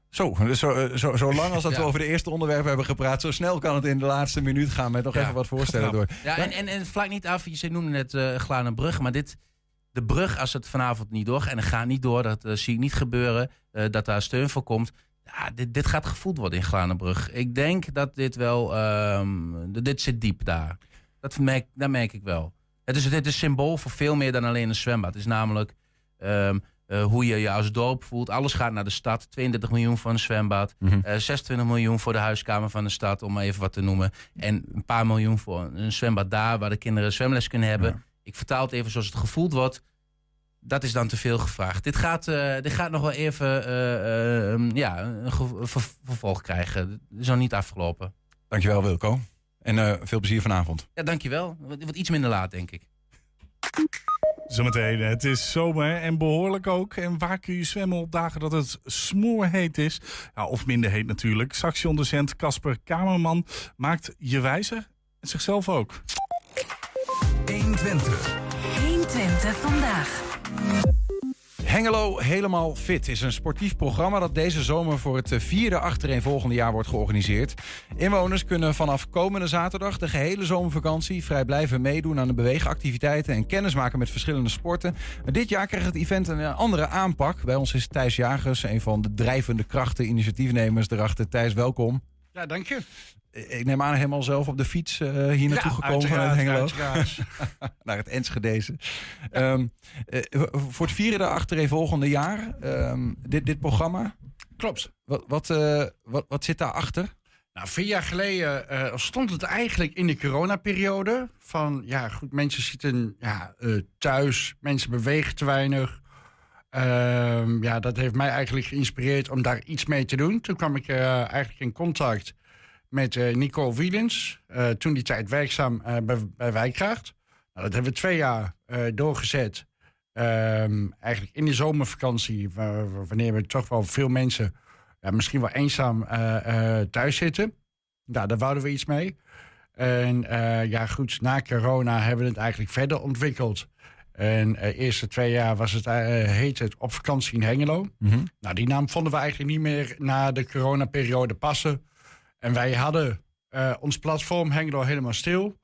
Zo, dus zo, zo, zo lang als dat Ja. we over de eerste onderwerpen hebben gepraat, zo snel kan het in de laatste minuut gaan met nog Ja. even wat voorstellen door. Ja, en, en, en vlak niet af, je noemde net eh Glane Brug, maar dit, de brug, als het vanavond niet doorgaat, en het gaat niet door, dat zie ik niet gebeuren, eh, dat daar steun voor komt. Ja, dit, dit gaat gevoeld worden in Glanenbrug. Ik denk dat dit wel, ehm, dit zit diep daar. Dat merk, dat merk ik wel. Het is, dit is symbool voor veel meer dan alleen een zwembad. Het is namelijk ehm, eh, hoe je je als dorp voelt. Alles gaat naar de stad. 32 miljoen voor een zwembad. Mhm. eh, 26 miljoen voor de huiskamer van de stad, om maar even wat te noemen. En een paar miljoen voor een zwembad daar, waar de kinderen zwemles kunnen hebben. Ik vertaal het even zoals het gevoeld wordt. Dat is dan te veel gevraagd. Dit gaat, eh, dit gaat nog wel even eh, eh, ja, een ver- vervolg krijgen. Nog niet afgelopen. Dankjewel Wilco. En eh, veel plezier vanavond. Ja, dankjewel. Het wordt iets minder laat, denk ik. Zometeen, het is zomer en behoorlijk ook. En waar kun je zwemmen op dagen dat het smoorheet is? Ja, of minder heet natuurlijk. Saxion-docent Casper Kamerman maakt je wijzer en zichzelf ook. 120. 120 vandaag. Hengelo Helemaal Fit is een sportief programma dat deze zomer voor het vierde achtereenvolgende jaar wordt georganiseerd. Inwoners kunnen vanaf komende zaterdag de gehele zomervakantie vrijblijven meedoen aan de beweegactiviteiten en kennis maken met verschillende sporten. Dit jaar krijgt het event een andere aanpak. Bij ons is Thijs Jagers, een van de drijvende krachten, initiatiefnemers erachter. Thijs, welkom. Ja, dank je. Ik neem aan helemaal zelf op de fiets eh, hier naartoe Ja, gekomen vanuit Hengelo. Naar het Enschedeze. Ehm, eh, voor het vierde achtereenvolgende jaar, ehm, dit, dit programma. Klopt. Wat, wat, eh, wat, wat zit daarachter? Nou, vier jaar geleden eh, stond het eigenlijk in de coronaperiode. Van ja, goed, mensen zitten ja, eh, thuis, mensen bewegen te weinig. Ehm, ja, dat heeft mij eigenlijk geïnspireerd om daar iets mee te doen. Toen kwam ik eh, eigenlijk in contact met eh, Nico Wielens. eh, toen die tijd werkzaam bij, bij Wijkracht. Nou, dat hebben we twee jaar doorgezet. Ehm, eigenlijk in de zomervakantie, wa- wa- wanneer we toch wel veel mensen ja, misschien wel eenzaam eh, thuis zitten. Nou, daar wouden we iets mee. En ja, goed, na corona hebben we het eigenlijk verder ontwikkeld. En de eerste twee jaar was het, eh, heet het op vakantie in Hengelo. Nou, die naam vonden we eigenlijk niet meer na de coronaperiode passen. En wij hadden eh, ons platform Hengelo helemaal stil.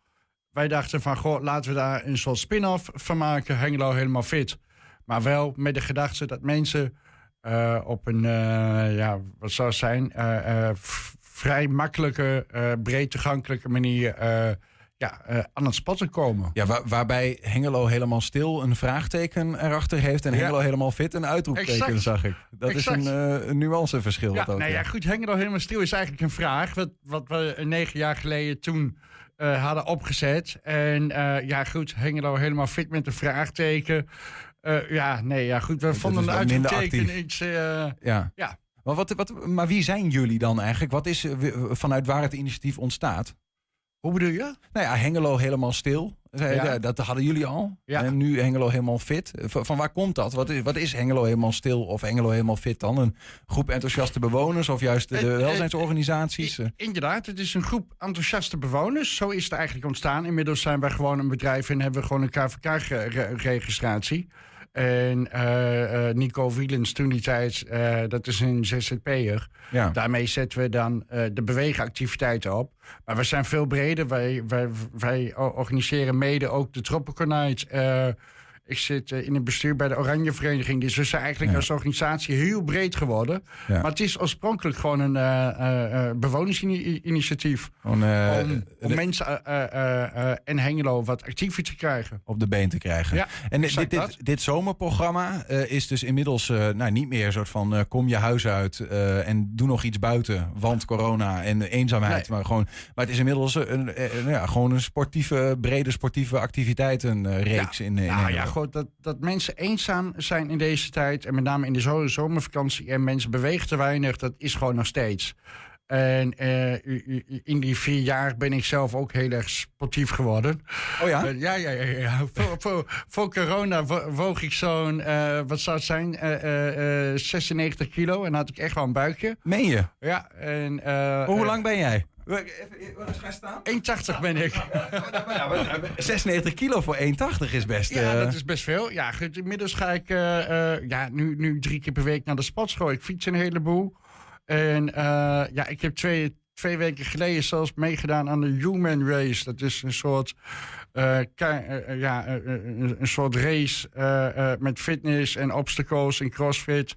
Wij dachten van, goh, laten we daar een soort spin-off van maken. Hengelo helemaal fit. Maar wel met de gedachte dat mensen eh, op een, eh, ja, wat zou het zijn, eh, eh, vrij makkelijke, eh, breed toegankelijke manier eh, ja, eh, aan het spotten komen. Ja, waar- waarbij Hengelo helemaal stil een vraagteken erachter heeft en Ja. Hengelo helemaal fit een uitroepteken, Exact. zag ik. Dat Exact. is een, een nuanceverschil. Ja, dat ook, nou ja, goed, Hengelo helemaal stil is eigenlijk een vraag. Wat, wat we negen jaar geleden toen eh, hadden opgezet. En ja, goed, Hengelo helemaal fit met een vraagteken. Ja, nee, ja, goed. We Dat vonden een uitroepteken iets... Ja. ja. Maar, wat, wat, maar wie zijn jullie dan eigenlijk? Wat is, vanuit waar het initiatief ontstaat? Hoe bedoel je? Nou ja, Hengelo helemaal stil. Ja. Dat hadden jullie al. Ja. En nu Hengelo helemaal fit. Van, van waar komt dat? Wat is, wat is Hengelo helemaal stil of Hengelo helemaal fit dan? Een groep enthousiaste bewoners of juist de, de Eh, eh, welzijnsorganisaties? Inderdaad, het is een groep enthousiaste bewoners. Zo is het eigenlijk ontstaan. Inmiddels zijn wij gewoon een bedrijf en hebben we gewoon een KVK-registratie. En eh, Nico Wielens toen die tijd, eh, dat is een ZZP'er. Ja. Daarmee zetten we dan de beweegactiviteiten op. Maar we zijn veel breder. Wij, wij, wij organiseren mede ook de Tropical Night. Ik zit eh, in het bestuur bij de Oranje Vereniging. Dus we zijn eigenlijk Ja. als organisatie heel breed geworden. Ja. Maar het is oorspronkelijk gewoon een eh, bewonersinitiatief. Om om de- mensen en Hengelo wat actiever te krijgen. op de been te krijgen. Ja, en dit, dit, dit, dit zomerprogramma is dus inmiddels nou, niet meer een soort van kom je huis uit en doe nog iets buiten, want corona en eenzaamheid. Nee. Maar, gewoon, maar het is inmiddels een, een, een- ja, gewoon een sportieve, brede sportieve activiteitenreeks in, in Nou dat, dat mensen eenzaam zijn in deze tijd. En met name in de zo- zomervakantie. En mensen bewegen te weinig. Dat is gewoon nog steeds. En eh, in die vier jaar ben ik zelf ook heel erg sportief geworden. Oh ja? Eh, ja, ja, ja. ja. voor, voor, voor corona wo- woog ik zo'n, eh, wat zou het zijn, Eh, eh, eh, 96 kilo. En had ik echt wel een buikje. Meen je? Ja, en... Hoe lang ben jij? Even, ga staan? 1,80 ben ik. 96 kilo voor 1,80 is best. Ja, eh, dat is best veel. Ja, inmiddels ga ik eh, eh, ja, nu, nu drie keer per week naar de sportschool. Ik fiets een heleboel. En ja, ik heb twee, twee weken geleden zelfs meegedaan aan de Human Race. Dat is een soort, ja, een, soort race met fitness en obstacles en crossfit.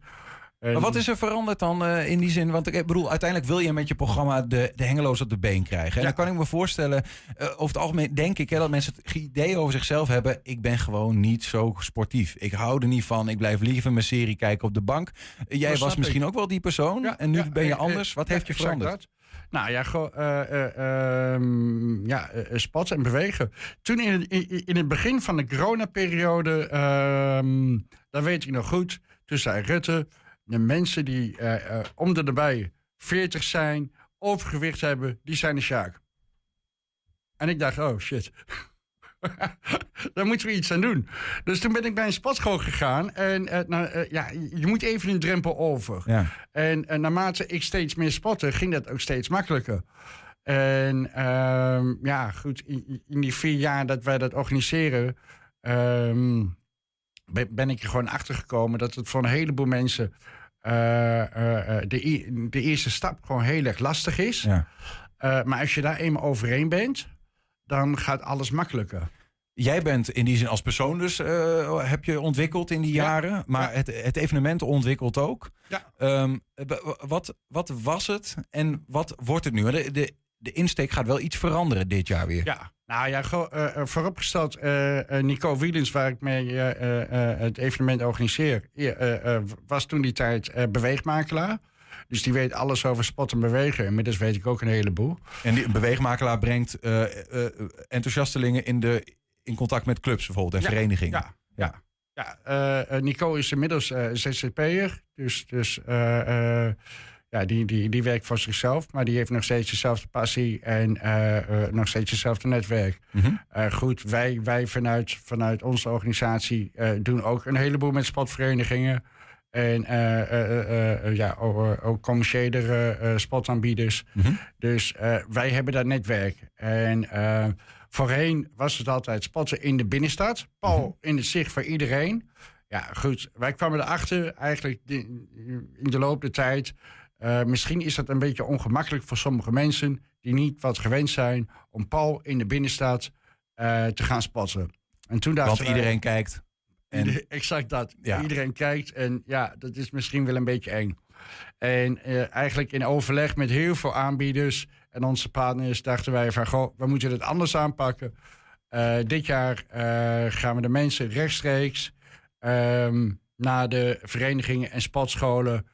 En- Maar wat is er veranderd dan eh, in die zin? Want ik bedoel, uiteindelijk wil je met je programma de, de hengeloos op de been krijgen. En Ja. dan kan ik me voorstellen, eh, over het algemeen denk ik hè, dat mensen het idee over zichzelf hebben. Ik ben gewoon niet zo sportief. Ik hou er niet van. Ik blijf liever mijn serie kijken op de bank. Jij was misschien ik. ook wel die persoon. Ja, en nu ja, ben je eh, anders. Wat heeft je veranderd? dat. Nou ja, gewoon eh, eh, ehm, ja, sporten en bewegen. Toen in, het- in, in het begin van de coronaperiode, ehm dat weet ik nog goed, toen zei Rutte, de mensen die eh, om de nabij 40 zijn, overgewicht hebben, die zijn de Sjaak. En ik dacht, oh shit. Daar moeten we iets aan doen. Dus toen ben ik bij een sportschool gegaan. En eh, nou, ja, je moet even een drempel over. Ja. En, naarmate ik steeds meer sportte, ging dat ook steeds makkelijker. En ehm, ja, goed, in, in die vier jaar dat wij dat organiseren, ehm, ben, ik er gewoon achter gekomen dat het voor een heleboel mensen de, e- de eerste stap gewoon heel erg lastig is. Ja. Eh, maar als je daar eenmaal overheen bent, dan gaat alles makkelijker. Jij bent in die zin als persoon dus, eh, heb je ontwikkeld in die Ja. jaren. Maar het, het evenement ontwikkelt ook. Ja. Ehm, wat, wat was het en wat wordt het nu? De, de, de insteek gaat wel iets veranderen dit jaar weer. Ja, nou ja, eh, eh, vooropgesteld, eh, Nico Wielens, waar ik mee het evenement organiseer, was toen die tijd beweegmakelaar. Dus die weet alles over sport en bewegen. Inmiddels weet ik ook een heleboel. En die een beweegmakelaar brengt eh, eh, enthousiastelingen in, de, in contact met clubs bijvoorbeeld en Ja, verenigingen. ja. ja. Ja, Nico is inmiddels ZZP'er. Dus, dus ja, die, die, die werkt voor zichzelf. Maar die heeft nog steeds dezelfde passie en eh, eh, nog steeds hetzelfde netwerk. Mhm. Eh, goed, wij, wij vanuit, vanuit onze organisatie doen ook een heleboel met sportverenigingen. En ja, ook, ook commerciële sportaanbieders. Mhm. Dus wij hebben dat netwerk. En voorheen was het altijd sporten in de binnenstad. Paul in het zicht voor iedereen. Ja, goed. Wij kwamen erachter eigenlijk in de loop der tijd. Eh, misschien is dat een beetje ongemakkelijk voor sommige mensen die niet wat gewend zijn om Paul in de binnenstad eh, te gaan spotten. En toen dachten Want wij- iedereen kijkt. En, Ieder- exact dat. Ja. Iedereen kijkt en ja, dat is misschien wel een beetje eng. En eh, eigenlijk in overleg met heel veel aanbieders en onze partners dachten wij van, goh, we moeten het anders aanpakken. Dit jaar gaan we de mensen rechtstreeks ehm, naar de verenigingen en sportscholen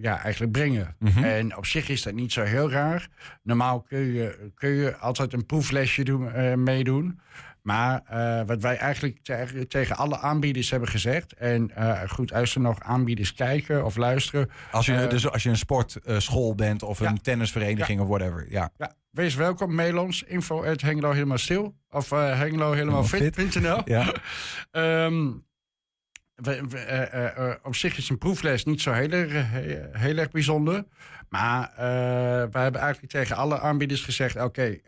ja, eigenlijk brengen. Mhm. En op zich is dat niet zo heel raar. Normaal kun je, kun je altijd een proeflesje doen, eh, meedoen. Maar eh, wat wij eigenlijk tegen, tegen alle aanbieders hebben gezegd... en eh, goed, als er nog aanbieders kijken of luisteren... als, je, eh, dus als je een sportschool bent of een Ja. tennisvereniging of whatever. Ja. ja, wees welkom, mail ons. Info at Hengelo helemaal stil. Of uh, Hengelo helemaal fit.nl. Ja. Ehm, eh, eh, eh, op zich is een proefles niet zo heel, erg- bijzonder. Maar we hebben eigenlijk tegen alle aanbieders gezegd... oké,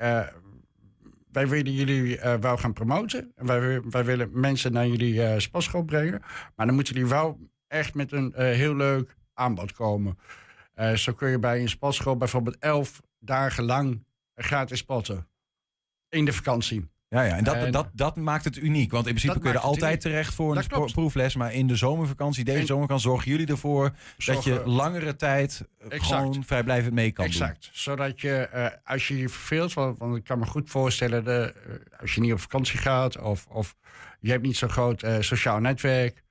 wij willen jullie wel gaan promoten. En Wij, wi- wij willen mensen naar jullie sportschool brengen. Maar dan moeten jullie wel echt met een heel leuk aanbod komen. Zo kun je bij een sportschool bijvoorbeeld elf dagen lang gratis sporten. In de vakantie. Ja, ja, en dat, En- dat, dat maakt het uniek. Want in principe kun je er altijd uniek. terecht voor een proefles. Maar in de zomervakantie, deze zomervakantie, zorgen jullie ervoor dat je langere tijd Exact. gewoon vrijblijvend mee kan Exact. Zodat je, eh, als je je verveelt, want, want ik kan me goed voorstellen, de, eh, als je niet op vakantie gaat of, of je hebt niet zo'n groot eh, sociaal netwerk,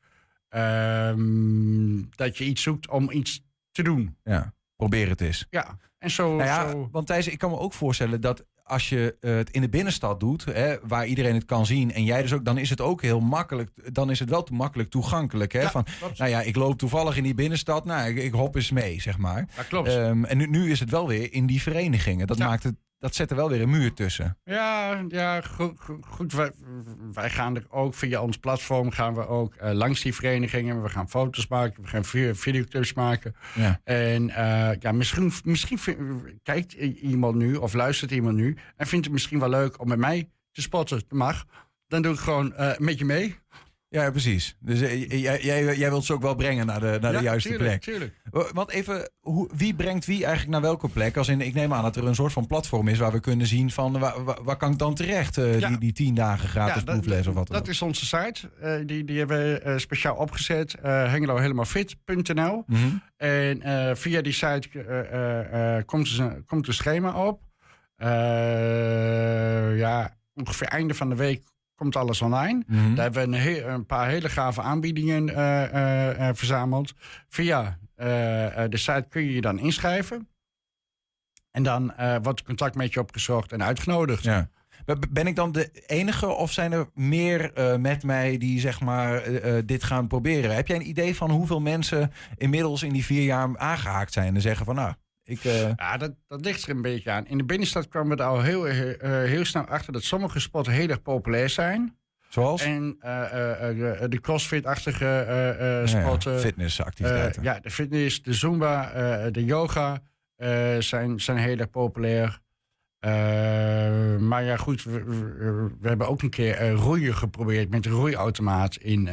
ehm, dat je iets zoekt om iets te doen. doen. Ja, probeer het eens. Ja, en zo. Nou ja, zo want Thijs, ik kan me ook voorstellen dat als je eh, het in de binnenstad doet, hè, waar iedereen het kan zien, en jij dus ook, dan is het ook heel makkelijk. Dan is het wel te makkelijk toegankelijk. Hè? Ja, Van, klopt. nou ja, ik loop toevallig in die binnenstad, nou, ik, ik hop eens mee, zeg maar. dat klopt. Ehm, en nu, nu is het wel weer in die verenigingen. Dat Ja. maakt het, dat zet er wel weer een muur tussen. Ja, ja goed. Wij, wij gaan er ook via ons platform gaan we ook eh, langs die verenigingen. We gaan foto's maken, we gaan vi- videoclips maken. Ja. En eh, ja, misschien, misschien kijkt iemand nu of luistert iemand nu en vindt het misschien wel leuk om met mij te spotten. Dat mag. Dan doe ik gewoon eh, met je mee. Ja, precies. Dus eh, jij, jij, jij wilt ze ook wel brengen naar de, naar de Ja, juiste tuurlijk, plek. Tuurlijk. Wa- Want even, hoe, wie brengt wie eigenlijk naar welke plek? Als in, ik neem aan dat er een soort van platform is waar we kunnen zien van waar, waar, waar kan ik dan terecht? eh, Ja. die, die tien dagen gratis dat- proefles of wat dan Dat ook. is onze site. Eh, die, die hebben we eh, speciaal opgezet. eh hengelohelemaal.fit.nl. Mhm. En eh, via die site eh, eh, eh, komt, dus een, komt een schema op. Eh, ja, ongeveer einde van de week komt alles online. Mhm. Daar hebben we een, paar hele gave aanbiedingen eh, eh, eh, verzameld. Via de site kun je je dan inschrijven. En dan wordt contact met je opgezocht en uitgenodigd. Ja. Ben- ik dan de enige of zijn er meer met mij die zeg maar dit gaan proberen? Heb jij een idee van hoeveel mensen inmiddels in die vier jaar aangehaakt zijn en zeggen van nou, ik... eh, Ja, dat, dat ligt er een beetje aan. In de binnenstad kwamen we er al heel, eh, eh, heel snel achter dat sommige sporten heel erg populair zijn. zoals? En de, crossfit-achtige Ja, ja, sporten. fitnessactiviteiten. ja, de fitness, de zumba, de yoga zijn, zijn heel erg populair. Maar ja, goed, we, we- we hebben ook een keer roeien geprobeerd met een roeiautomaat in,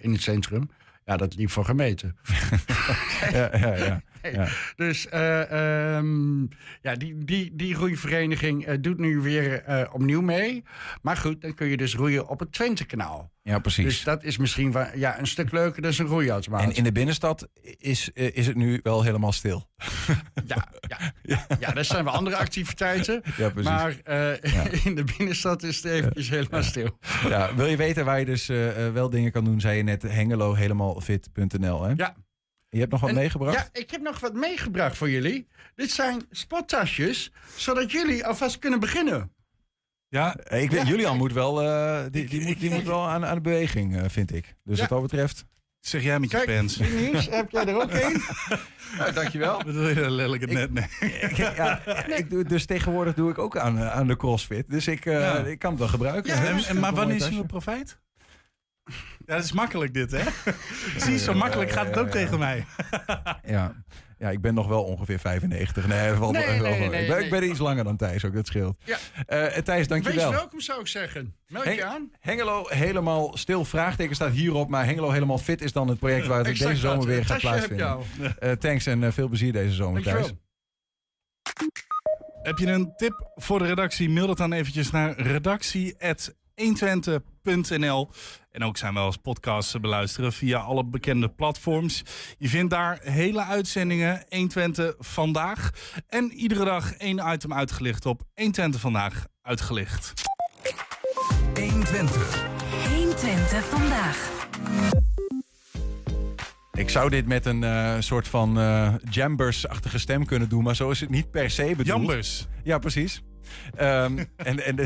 in het centrum. Ja, dat liep voor gemeten. ja, ja, ja. Ja. Dus eh, ehm, ja, die, die, die roeivereniging eh, doet nu weer eh, opnieuw mee. Maar goed, dan kun je dus roeien op het Twente-kanaal. ja, precies. Dus dat is misschien wel, ja, een stuk leuker dan een roeiautomaat. en in de binnenstad is, is het nu wel helemaal stil. ja, ja, ja, dat zijn wel andere activiteiten. Ja, precies. Maar in de binnenstad is het eventjes helemaal stil. Ja, wil je weten waar je dus wel dingen kan doen, zei je net hengelo helemaal fit.nl. Hè? Ja. Je hebt nog wat En- meegebracht? Ja, ik heb nog wat meegebracht voor jullie. Dit zijn spottasjes, zodat jullie alvast kunnen beginnen. Ja, Ik weet, Ja. Julian moet wel, eh, die, die, moet, die moet wel aan, aan de beweging, eh, vind ik. Dus Ja. wat dat betreft. zeg jij met je Kijk, pens. nieuws, heb jij er ook een? Nou, dankjewel. Bedoel je dat lelijk het net? Nee. Ik, ja, ik doe, dus tegenwoordig doe ik ook aan, eh, aan de crossfit. Dus ik, eh, Ja. ik kan het wel gebruiken. Ja, hè. En, en, een maar wanneer zien tasje. we profijt? Ja, dat is makkelijk dit, hè? Zie je, zo makkelijk gaat het ook tegen mij. Ja. ja, ik ben nog wel ongeveer 95. Nee, valt Nee, wel- wel- nee, ik, ben, nee. ik ben iets langer dan Thijs ook, dat scheelt. Ja. Eh, Thijs, Wees dankjewel. welkom, zou ik zeggen. Meld je aan. Hengelo helemaal stil, vraagteken staat hierop. Maar Hengelo helemaal fit is dan het project waar het Exact deze zomer dat. weer gaat plaatsvinden. Eh, thanks en eh, veel plezier deze zomer, Thijs. Heb je een tip voor de redactie? Mail dat dan eventjes naar redactie.120.nl. En ook zijn we als podcast te beluisteren via alle bekende platforms. Je vindt daar hele uitzendingen 120 vandaag. En iedere dag één item uitgelicht op 120 vandaag uitgelicht. 120. 120 vandaag. Ik zou dit met een eh, soort van eh, jambers-achtige stem kunnen doen, maar zo is het niet per se bedoeld. Jambers. Ja, precies. Ehm, en, en,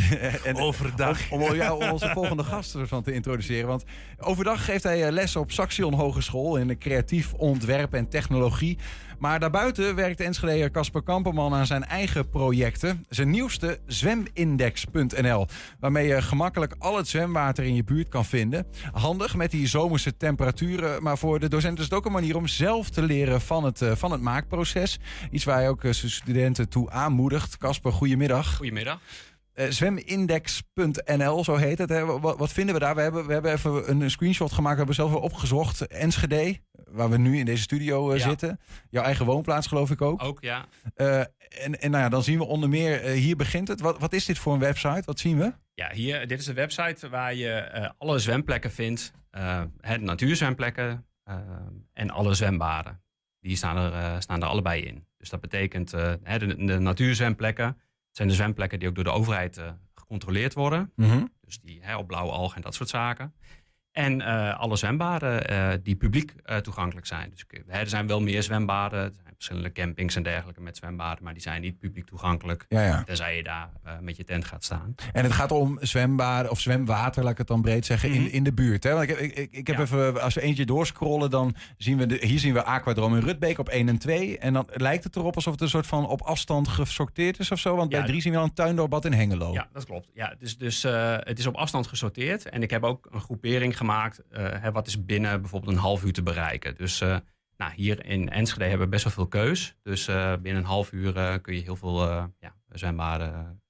en, Overdag. Om, om, ja, om onze volgende gast ervan te introduceren. Want overdag geeft hij eh, les op Saxion Hogeschool in creatief ontwerp en technologie. Maar daarbuiten werkt Enschedeer Casper Kamperman aan zijn eigen projecten. Zijn nieuwste zwemindex.nl. Waarmee je gemakkelijk al het zwemwater in je buurt kan vinden. Handig met die zomerse temperaturen. Maar voor de docent is het ook een manier om zelf te leren van het, eh, van het maakproces. Iets waar hij ook eh, zijn studenten toe aanmoedigt. Casper, goedemiddag. Goedemiddag. Eh, zwemindex.nl, zo heet het. Hè. Wat, wat vinden we daar? We hebben, we hebben even een screenshot gemaakt. We hebben zelf wel opgezocht. Enschede, waar we nu in deze studio eh, Ja. zitten. Jouw eigen woonplaats, geloof ik ook. Ook, ja. Eh, en en nou ja, dan zien we onder meer, hier begint het. Wat, wat is dit voor een website? Wat zien we? Ja, hier, dit is een website waar je alle zwemplekken vindt. de natuurzwemplekken en alle zwembaden. Die staan er, staan er allebei in. Dus dat betekent, de natuurzwemplekken zijn de zwemplekken die ook door de overheid eh, gecontroleerd worden. Mhm. Dus die hè, op blauwe algen en dat soort zaken. En eh, alle zwembaden eh, die publiek eh, toegankelijk zijn. Dus hè, er zijn wel meer zwembaden. Er zijn verschillende campings en dergelijke met zwembaden. Maar die zijn niet publiek toegankelijk. Ja, ja. Tenzij je daar met je tent gaat staan. En het gaat om zwembaden of zwemwater, laat ik het dan breed zeggen, in, in de buurt. Hè? Want ik, ik, ik, ik heb even, als we eentje doorscrollen, dan zien we, de, hier zien we Aquadroom in Rutbeek op 1 en 2. En dan lijkt het erop alsof het een soort van op afstand gesorteerd is of zo. Want bij 3 zien we al een tuindoorbad in Hengelo. Ja, dat klopt. Ja, dus dus het is op afstand gesorteerd. En ik heb ook een groepering gemaakt. Eh, hè, wat is binnen bijvoorbeeld een half uur te bereiken. Dus eh, nou, hier in Enschede hebben we best wel veel keus. Dus eh, binnen een half uur kun je heel veel ja, zwembaden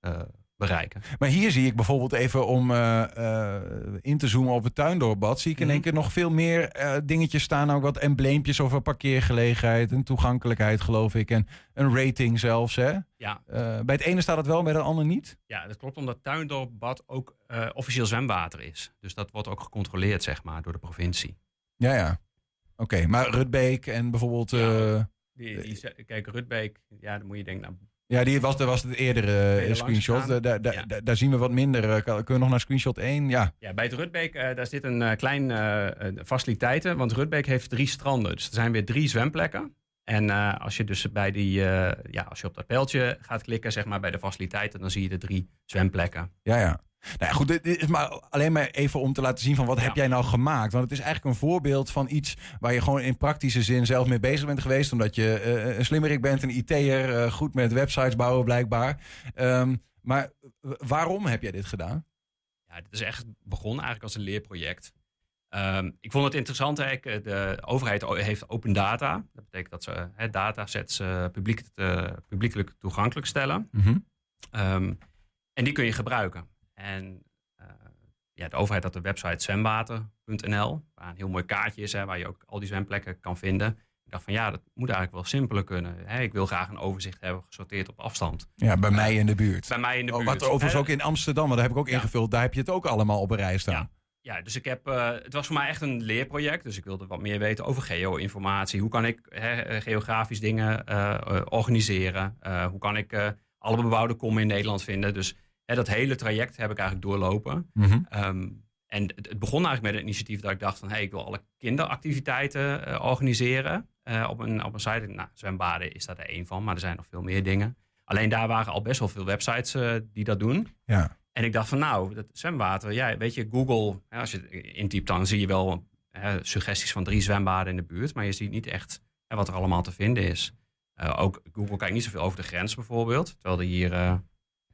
bereiken. Maar hier zie ik bijvoorbeeld even om eh, eh, in te zoomen op het tuindoorbad, zie ik in één keer nog veel meer eh, dingetjes staan. Ook wat embleempjes over parkeergelegenheid en toegankelijkheid, geloof ik. En een rating zelfs. Hè? Ja. Bij het ene staat het wel, bij het andere niet. Ja, dat klopt omdat Tuindorpbad ook officieel zwemwater is. Dus dat wordt ook gecontroleerd, zeg maar, door de provincie. Ja, ja. Oké, maar Rutbeek en bijvoorbeeld... eh, Die, kijk, Rutbeek, ja, dan moet je denken, nou, ja, die was, dat was het eerdere eh, screenshot. Daar, daar, Ja. daar, daar zien we wat minder. Eh, Kunnen we nog naar screenshot 1? Ja. Ja, bij het Rutbeek, eh, daar zit een klein faciliteiten. Want Rutbeek heeft drie stranden. Dus er zijn weer drie zwemplekken. En als je dus bij die, ja, als je op dat pijltje gaat klikken, zeg maar bij de faciliteiten, dan zie je de drie zwemplekken. Ja, ja. Nou ja, goed, dit is maar alleen maar even om te laten zien van wat heb jij nou gemaakt. Want het is eigenlijk een voorbeeld van iets waar je gewoon in praktische zin zelf mee bezig bent geweest. Omdat je eh, een slimmerik bent, een IT'er, eh, goed met websites bouwen blijkbaar. Ehm, maar waarom heb jij dit gedaan? Ja, dit is echt begonnen eigenlijk als een leerproject. Ehm, ik vond het interessant, ik, eh, de overheid heeft open data. Dat betekent dat ze hè, datasets publiek, publiekelijk toegankelijk stellen. Mhm. Ehm, en die kun je gebruiken. En eh, ja, de overheid had de website zwemwater.nl, waar een heel mooi kaartje is, hè, waar je ook al die zwemplekken kan vinden. Ik dacht van ja, dat moet eigenlijk wel simpeler kunnen. Hè, ik wil graag een overzicht hebben gesorteerd op afstand. Ja, bij mij in de buurt. Bij mij in de Oh, buurt. Wat overigens Hè, ook in Amsterdam, want daar heb ik ook ingevuld. Daar heb je het ook allemaal op een rij staan. Ja, dus ik heb, eh, het was voor mij echt een leerproject. Dus ik wilde wat meer weten over geo-informatie. Hoe kan ik hè, eh, geografisch dingen eh, eh, organiseren? Eh, hoe kan ik eh, alle bebouwde kommen in Nederland vinden? Dus hè, dat hele traject heb ik eigenlijk doorlopen. Mhm. Ehm, en het, het begon eigenlijk met een initiatief dat ik dacht van... hey, ik wil alle kinderactiviteiten eh, organiseren eh, op, een, op een site. Nou, zwembaden is daar er één van, maar er zijn nog veel meer dingen. Alleen daar waren al best wel veel websites eh, die dat doen. Ja. En ik dacht van nou, dat zwemwater, ja, weet je, Google, hè, als je het intypt, dan zie je wel hè, suggesties van drie zwembaden in de buurt, maar je ziet niet echt hè, wat er allemaal te vinden is. Ook Google kijkt niet zoveel over de grens bijvoorbeeld, terwijl er hier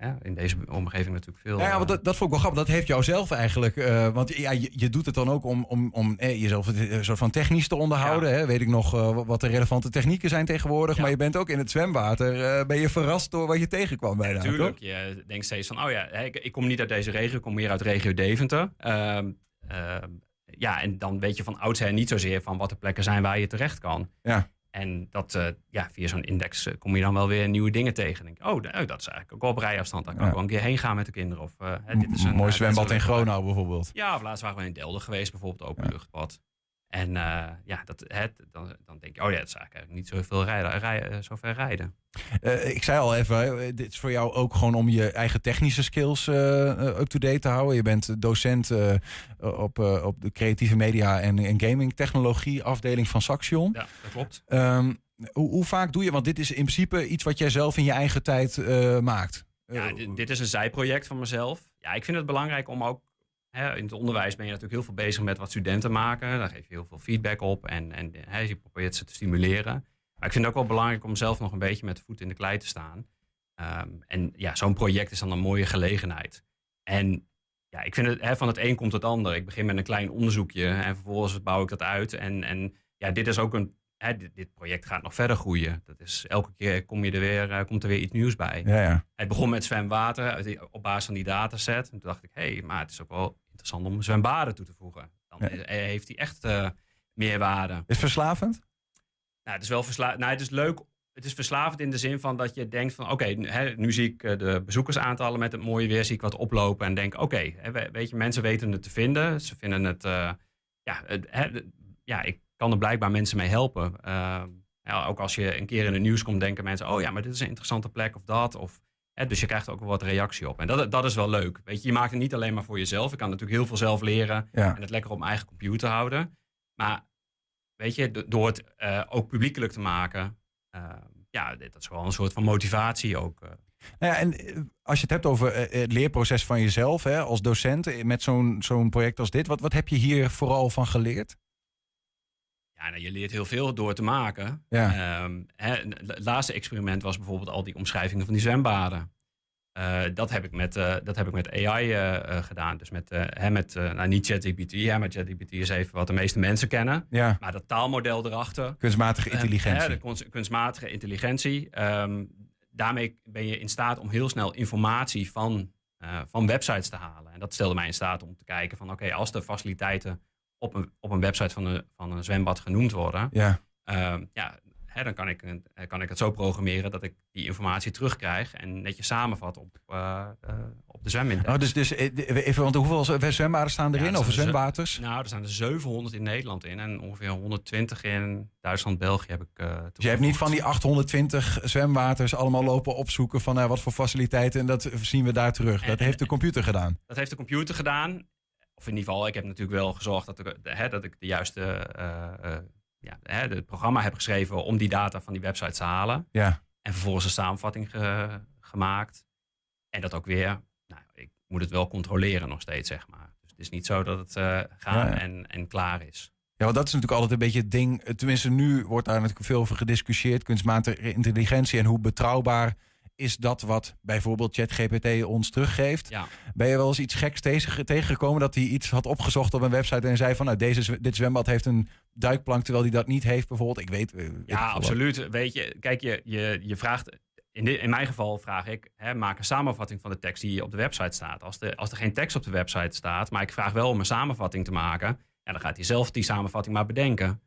ja, in deze omgeving natuurlijk veel... Ja, eh, want dat, dat vond ik wel grappig. Dat heeft jou zelf eigenlijk. eh, want ja, je, je doet het dan ook om, om, om eh, jezelf een soort van technisch te onderhouden. Hè? Weet ik nog eh, wat de relevante technieken zijn tegenwoordig. Maar je bent ook in het zwemwater. eh, ben je verrast door wat je tegenkwam bijna. Natuurlijk, je denkt steeds van, oh ja, ik, ik kom niet uit deze regio, ik kom meer uit regio Deventer. Ehm, ehm, ja, en dan weet je van oudsher niet zozeer van wat de plekken zijn waar je terecht kan. Ja. En dat, eh, ja, via zo'n index eh, kom je dan wel weer nieuwe dingen tegen. En denk, oh, dat is eigenlijk ook wel op rijafstand. Daar kan Ja. ik wel een keer heen gaan met de kinderen. Of, eh, dit is een, Mooi zwembad in Gronau bijvoorbeeld. Ja, of laatst waren we in Delden geweest, bijvoorbeeld openluchtbad. En eh, ja, dat, het, dan, dan denk je, oh ja, het is eigenlijk niet zoveel rijden, rij, eh, zo ver rijden. Eh, ik zei al even, dit is voor jou ook gewoon om je eigen technische skills up-to-date te houden. Je bent docent op, op de creatieve media en, en gaming technologie afdeling van Saxion. Ja, dat klopt. Ehm, hoe, hoe vaak doe je, want dit is in principe iets wat jij zelf in je eigen tijd maakt. Ja, dit, dit is een zijproject van mezelf. Ja, ik vind het belangrijk om ook... In het onderwijs ben je natuurlijk heel veel bezig met wat studenten maken. Daar geef je heel veel feedback op en, en je probeert ze te stimuleren. Maar ik vind het ook wel belangrijk om zelf nog een beetje met de voet in de klei te staan. Ehm, en ja, zo'n project is dan een mooie gelegenheid. En ja, ik vind het, van het een komt het ander. Ik begin met een klein onderzoekje en vervolgens bouw ik dat uit. En, en ja, dit is ook een hè, dit, dit project gaat nog verder groeien. Dat is, elke keer kom je er weer, eh, komt er weer iets nieuws bij. Ja, ja. Het begon met zwemwater op basis van die dataset. En toen dacht ik, hé, hey, maar het is ook wel interessant om zwembaden toe te voegen. Dan eh, heeft hij echt eh meerwaarde. Is het verslavend? Nou, het is wel versla nou, het is leuk. Het is verslavend in de zin van dat je denkt van... oké, nu- zie ik de bezoekersaantallen met het mooie weer... zie ik wat oplopen en denk... oké, weet je, mensen weten het te vinden. Ze vinden het... ja, het- ja, ik kan er blijkbaar mensen mee helpen. Eh, ja, ook als je een keer in het nieuws komt... denken mensen... oh ja, maar dit is een interessante plek of dat. Of, hè, dus je krijgt er ook wel wat reactie op. En dat, dat is wel leuk. Weet je, je maakt het niet alleen maar voor jezelf. Ik kan natuurlijk heel veel zelf leren... Ja. en het lekker op mijn eigen computer houden. Maar weet je, do- door het eh, ook publiekelijk te maken, eh, ja, dat is wel een soort van motivatie ook. Nou ja, en als je het hebt over het leerproces van jezelf hè, als docent met zo'n zo'n project als dit, wat, wat heb je hier vooral van geleerd? Ja, nou, je leert heel veel door te maken. Ja. Ehm, hè, het laatste experiment was bijvoorbeeld al die omschrijvingen van die zwembaden. Eh, dat, heb ik met, eh, dat heb ik met AI eh, gedaan. Dus met, hè, met nou, niet ChatGPT, ja, maar ChatGPT is even wat de meeste mensen kennen. Ja. Maar dat taalmodel erachter. Kunstmatige intelligentie. hè, de kunst- kunstmatige intelligentie. Ehm, daarmee ben je in staat om heel snel informatie van, van websites te halen. En dat stelde mij in staat om te kijken van... oké, als de faciliteiten op een, op een website van een, van een zwembad genoemd worden... Ja. ehm, ja, hè, dan kan ik, eh, kan ik het zo programmeren dat ik die informatie terugkrijg... en netjes samenvat op, eh, eh, op de zwemindex. Oh, dus, dus eh, even, want hoeveel zwembaden staan erin? Ja, er of er zwemwaters? Nou, er zijn er 700 in Nederland in en ongeveer 120 in Duitsland, België heb ik. Dus je hebt niet van die 820 zwemwaters allemaal lopen opzoeken van wat voor faciliteiten en dat zien we daar terug. Dat heeft de computer gedaan. Dat heeft de computer gedaan. Of in ieder geval, ik heb natuurlijk wel gezorgd dat ik, hè, dat ik de juiste eh, eh, ja, hè, het programma heb geschreven om die data van die websites te halen. Ja. En vervolgens een samenvatting ge- gemaakt. En dat ook weer, nou, ik moet het wel controleren nog steeds, zeg maar. Dus het is niet zo dat het eh gaan Ja, ja. En, en klaar is. Ja, want dat is natuurlijk altijd een beetje het ding. eh, Tenminste, nu wordt daar natuurlijk veel over gediscussieerd. Kunstmatige intelligentie en hoe betrouwbaar is dat wat bijvoorbeeld ChatGPT ons teruggeeft. Ja. Ben je wel eens iets geks tegen- tegengekomen dat hij iets had opgezocht op een website en zei van nou, deze, dit zwembad heeft een duikplank terwijl hij dat niet heeft bijvoorbeeld? Ik weet. eh, ik Ja, absoluut. Weet je, kijk, je, je, je vraagt. In, dit- in mijn geval vraag ik, hè, maak een samenvatting van de tekst die op de website staat. Als, de, als er geen tekst op de website staat, maar ik vraag wel om een samenvatting te maken, ja, dan gaat hij zelf die samenvatting maar bedenken.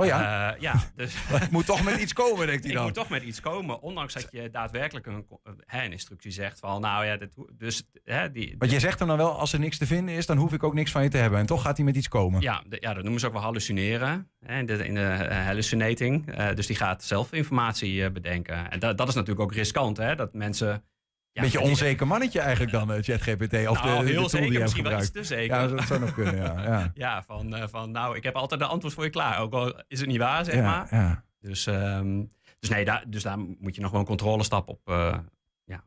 Oh ja? Eh, ja, dus. Ik moet toch met iets komen, denkt hij dan. moet toch met iets komen, ondanks dat je daadwerkelijk een, hè, een instructie zegt van, nou ja, dit, dus hè, die. Want je zegt hem dan wel, als er niks te vinden is, dan hoef ik ook niks van je te hebben. En toch gaat hij met iets komen. Ja, de- ja, dat noemen ze ook wel hallucineren. Hè, in de, in de eh, hallucinating. Eh, dus die gaat zelf informatie eh, bedenken. En dat, dat is natuurlijk ook riskant, hè? Dat mensen. Ja, Beetje onzeker mannetje eigenlijk dan, eh, ChatGPT. Of Nou, de, de heel zeker, die misschien wel iets te zeker. Ja, dat zou nog kunnen, ja. ja. Ja, van, eh, van nou, ik heb altijd de antwoord voor je klaar. Ook al is het niet waar, zeg Ja, maar. ja. Dus, ehm, dus nee, daar, dus daar moet je nog wel een controlestap op, eh, ja,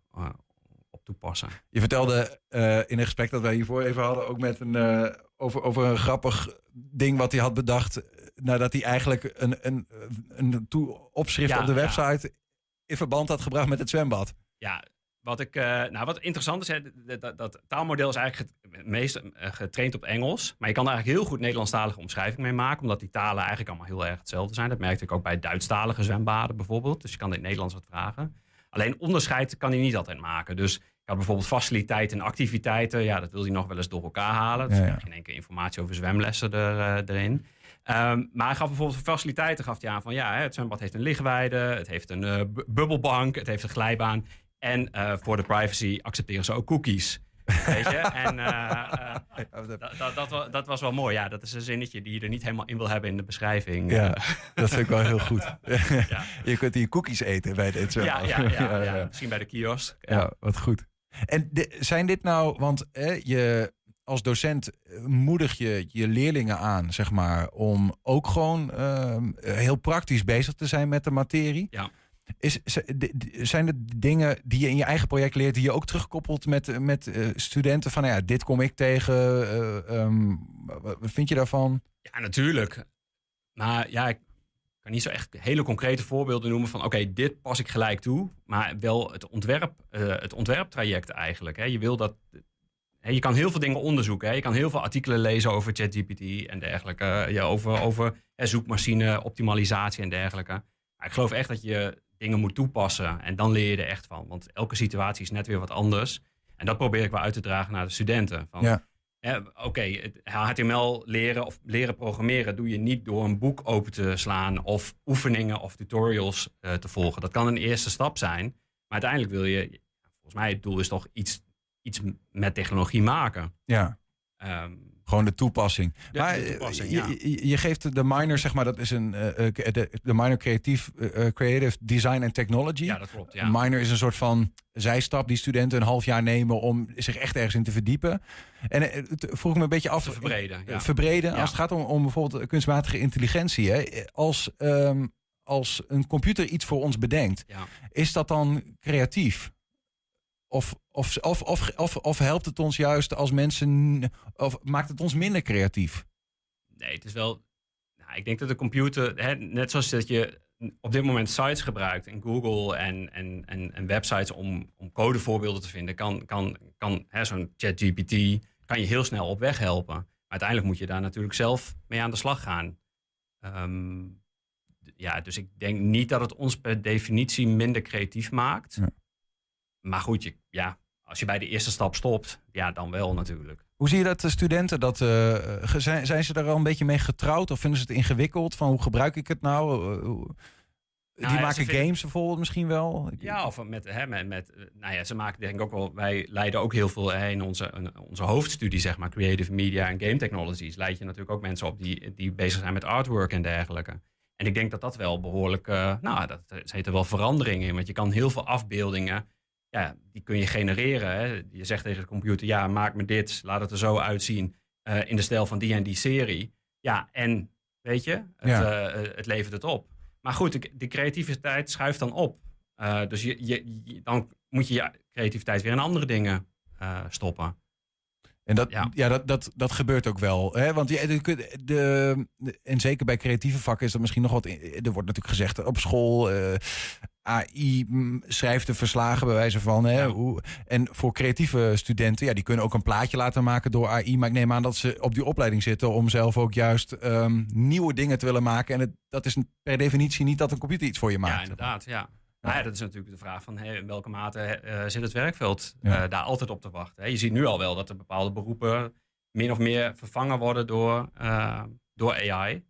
op toepassen. Je vertelde in een gesprek dat wij hiervoor even hadden, ook met een, over, over een grappig ding wat hij had bedacht. Nadat hij eigenlijk een, een, een toe- opschrift op de website in verband had gebracht met het zwembad. Ja, wat, ik, eh, nou, wat interessant is, hè, dat, dat, taalmodel is eigenlijk het meest eh, getraind op Engels. Maar je kan er eigenlijk heel goed Nederlandstalige omschrijving mee maken. Omdat die talen eigenlijk allemaal heel erg hetzelfde zijn. Dat merkte ik ook bij Duitsstalige zwembaden bijvoorbeeld. Dus je kan in het Nederlands wat vragen. Alleen onderscheid kan hij niet altijd maken. Dus ik had bijvoorbeeld faciliteiten en activiteiten. Ja, dat wil hij nog wel eens door elkaar halen. Dus Ja, je ja. krijgt in één keer informatie over zwemlessen er, eh, erin. Ehm, maar hij gaf bijvoorbeeld voor faciliteiten gaf hij aan van ja, het zwembad heeft een lichtweide, het heeft een bu- bubbelbank, het heeft een glijbaan. En eh, voor de privacy accepteren ze ook cookies. Weet je? En eh, eh, dat, dat, dat, wa- dat was wel mooi. Ja, dat is een zinnetje die je er niet helemaal in wil hebben in de beschrijving. Ja, dat vind ik wel heel goed. Je kunt hier cookies eten bij dit zwembad. ja, ja, ja, misschien bij de kiosk. Ja, wat goed. En zijn dit nou, want je als docent moedig je je leerlingen aan, zeg maar, om ook gewoon ehm, heel praktisch bezig te zijn met de materie. Ja. Is, zijn er dingen die je in je eigen project leert, die je ook terugkoppelt met, met eh, studenten van, nou ja, dit kom ik tegen. eh, ehm, wat vind je daarvan? Ja, natuurlijk. Maar ja, ik kan niet zo echt hele concrete voorbeelden noemen van... oké, dit pas ik gelijk toe. Maar wel het, ontwerp, eh, het ontwerptraject eigenlijk. Hè. Je wil dat... hè, je kan heel veel dingen onderzoeken. Hè. Je kan heel veel artikelen lezen over ChatGPT en dergelijke. Ja, over over zoekmachine, optimalisatie en dergelijke. Maar ik geloof echt dat je dingen moet toepassen. En dan leer je er echt van. Want elke situatie is net weer wat anders. En dat probeer ik wel uit te dragen naar de studenten. Van, Ja. Oké, het HTML leren of leren programmeren doe je niet door een boek open te slaan of oefeningen of tutorials eh, te volgen. Dat kan een eerste stap zijn. Maar uiteindelijk wil je, volgens mij, het doel is toch iets, iets met technologie maken. Ja. Ehm, Gewoon de toepassing. De- maar de eh, toepassing, je, ja. je, je geeft de minor, zeg maar, dat is een eh, eh, de, de minor creatief, creative design and technology. Ja, dat klopt, ja. Een minor is een soort van zijstap die studenten een half jaar nemen om zich echt ergens in te verdiepen. En het vroeg ik me een beetje af. Te verbreden, ja. verbreden als het gaat om, om bijvoorbeeld kunstmatige intelligentie. Hè? Als, ehm, als een computer iets voor ons bedenkt, is dat dan creatief? Of, of, of, of, of, of helpt het ons juist als mensen, of maakt het ons minder creatief? Nee, het is wel. Nou, ik denk dat de computer, hè, net zoals dat je op dit moment sites gebruikt en Google en, en, en, en websites om, om codevoorbeelden te vinden, kan, kan, kan hè, zo'n ChatGPT kan je heel snel op weg helpen. Maar uiteindelijk moet je daar natuurlijk zelf mee aan de slag gaan. Ehm, ja, dus ik denk niet dat het ons per definitie minder creatief maakt. Maar goed, je, ja, als je bij de eerste stap stopt, ja, dan wel natuurlijk. Hoe zie je dat de studenten dat eh, zijn, zijn ze daar al een beetje mee getrouwd of vinden ze het ingewikkeld van hoe gebruik ik het nou? Eh, hoe- die ja, ze maken games bijvoorbeeld misschien wel. Ja, of met, hè, met, met eh, nou ja, ze maken denk ik ook wel, wij leiden ook heel veel hè, in onze, in onze hoofdstudie, zeg maar, creative media en game technologies, leid je natuurlijk ook mensen op die, die bezig zijn met artwork en dergelijke. En ik denk dat dat wel behoorlijk, eh, nou, dat er zitten wel veranderingen in, want je kan heel veel afbeeldingen, ja, die kun je genereren. Hè. Je zegt tegen de computer, ja, maak me dit, laat het er zo uitzien eh, in de stijl van die en die serie. Ja, en weet je, het, Ja. eh, het levert het op. Maar goed, de, de creativiteit schuift dan op. Uh, dus je, je, je, dan moet je je creativiteit weer in andere dingen uh, stoppen. En dat, ja. ja, dat, dat, dat gebeurt ook wel. Hè? Want ja, de, de, en zeker bij creatieve vakken is dat misschien nog wat. Er wordt natuurlijk gezegd op school. Uh, AI schrijft de verslagen bij wijze van. Hè? Hoe, en voor creatieve studenten, ja, die kunnen ook een plaatje laten maken door AI. Maar ik neem aan dat ze op die opleiding zitten om zelf ook juist um, nieuwe dingen te willen maken. En het, dat is per definitie niet dat een computer iets voor je maakt. Ja, inderdaad, ja. Nou ja, dat is natuurlijk de vraag van hey, in welke mate uh, zit het werkveld ja. uh, daar altijd op te wachten. Hè? Je ziet nu al wel dat er bepaalde beroepen min of meer vervangen worden door, uh, door AI.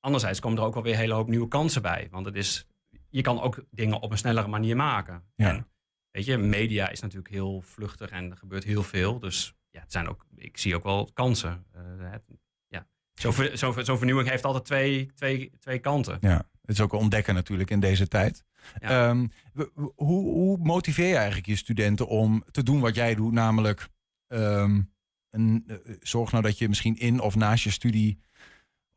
Anderzijds komen er ook wel weer een hele hoop nieuwe kansen bij. Want het is, je kan ook dingen op een snellere manier maken. Ja. En, weet je, media is natuurlijk heel vluchtig en er gebeurt heel veel. Dus ja, het zijn ook, ik zie ook wel kansen. Uh, het, ja. Zo'n ver, zo, zo vernieuwing heeft altijd twee, twee, twee kanten. Ja, het is ook ontdekken natuurlijk in deze tijd. Ja. Um, hoe, hoe, motiveer je eigenlijk je studenten om te doen wat jij doet? Namelijk, um, een, uh, zorg nou dat je misschien in of naast je studie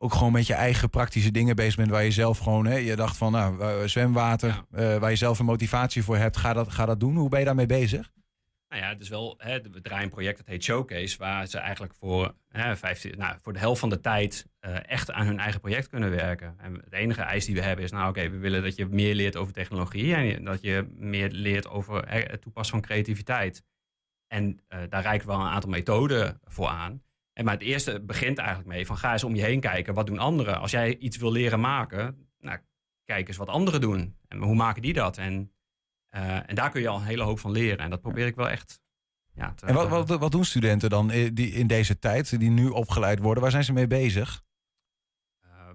ook gewoon met je eigen praktische dingen bezig bent. Waar je zelf gewoon, hè, je dacht van nou, uh, zwemwater, ja. uh, waar je zelf een motivatie voor hebt. Ga dat, ga dat doen. Hoe ben je daarmee bezig? Nou ja, het is wel, hè, we draaien een project dat heet Showcase, waar ze eigenlijk voor, hè, 15, nou, voor de helft van de tijd uh, echt aan hun eigen project kunnen werken. En het enige eis die we hebben is, nou oké, okay, we willen dat je meer leert over technologie en dat je meer leert over hè, het toepassen van creativiteit. En uh, daar reiken we wel een aantal methoden voor aan. En maar het eerste begint eigenlijk mee van ga eens om je heen kijken, wat doen anderen? Als jij iets wil leren maken, nou, kijk eens wat anderen doen. En hoe maken die dat? En uh, en daar kun je al een hele hoop van leren. En dat probeer ik wel echt. Ja, te, en wat, wat, wat, doen studenten dan die in deze tijd, die nu opgeleid worden? Waar zijn ze mee bezig? Ja,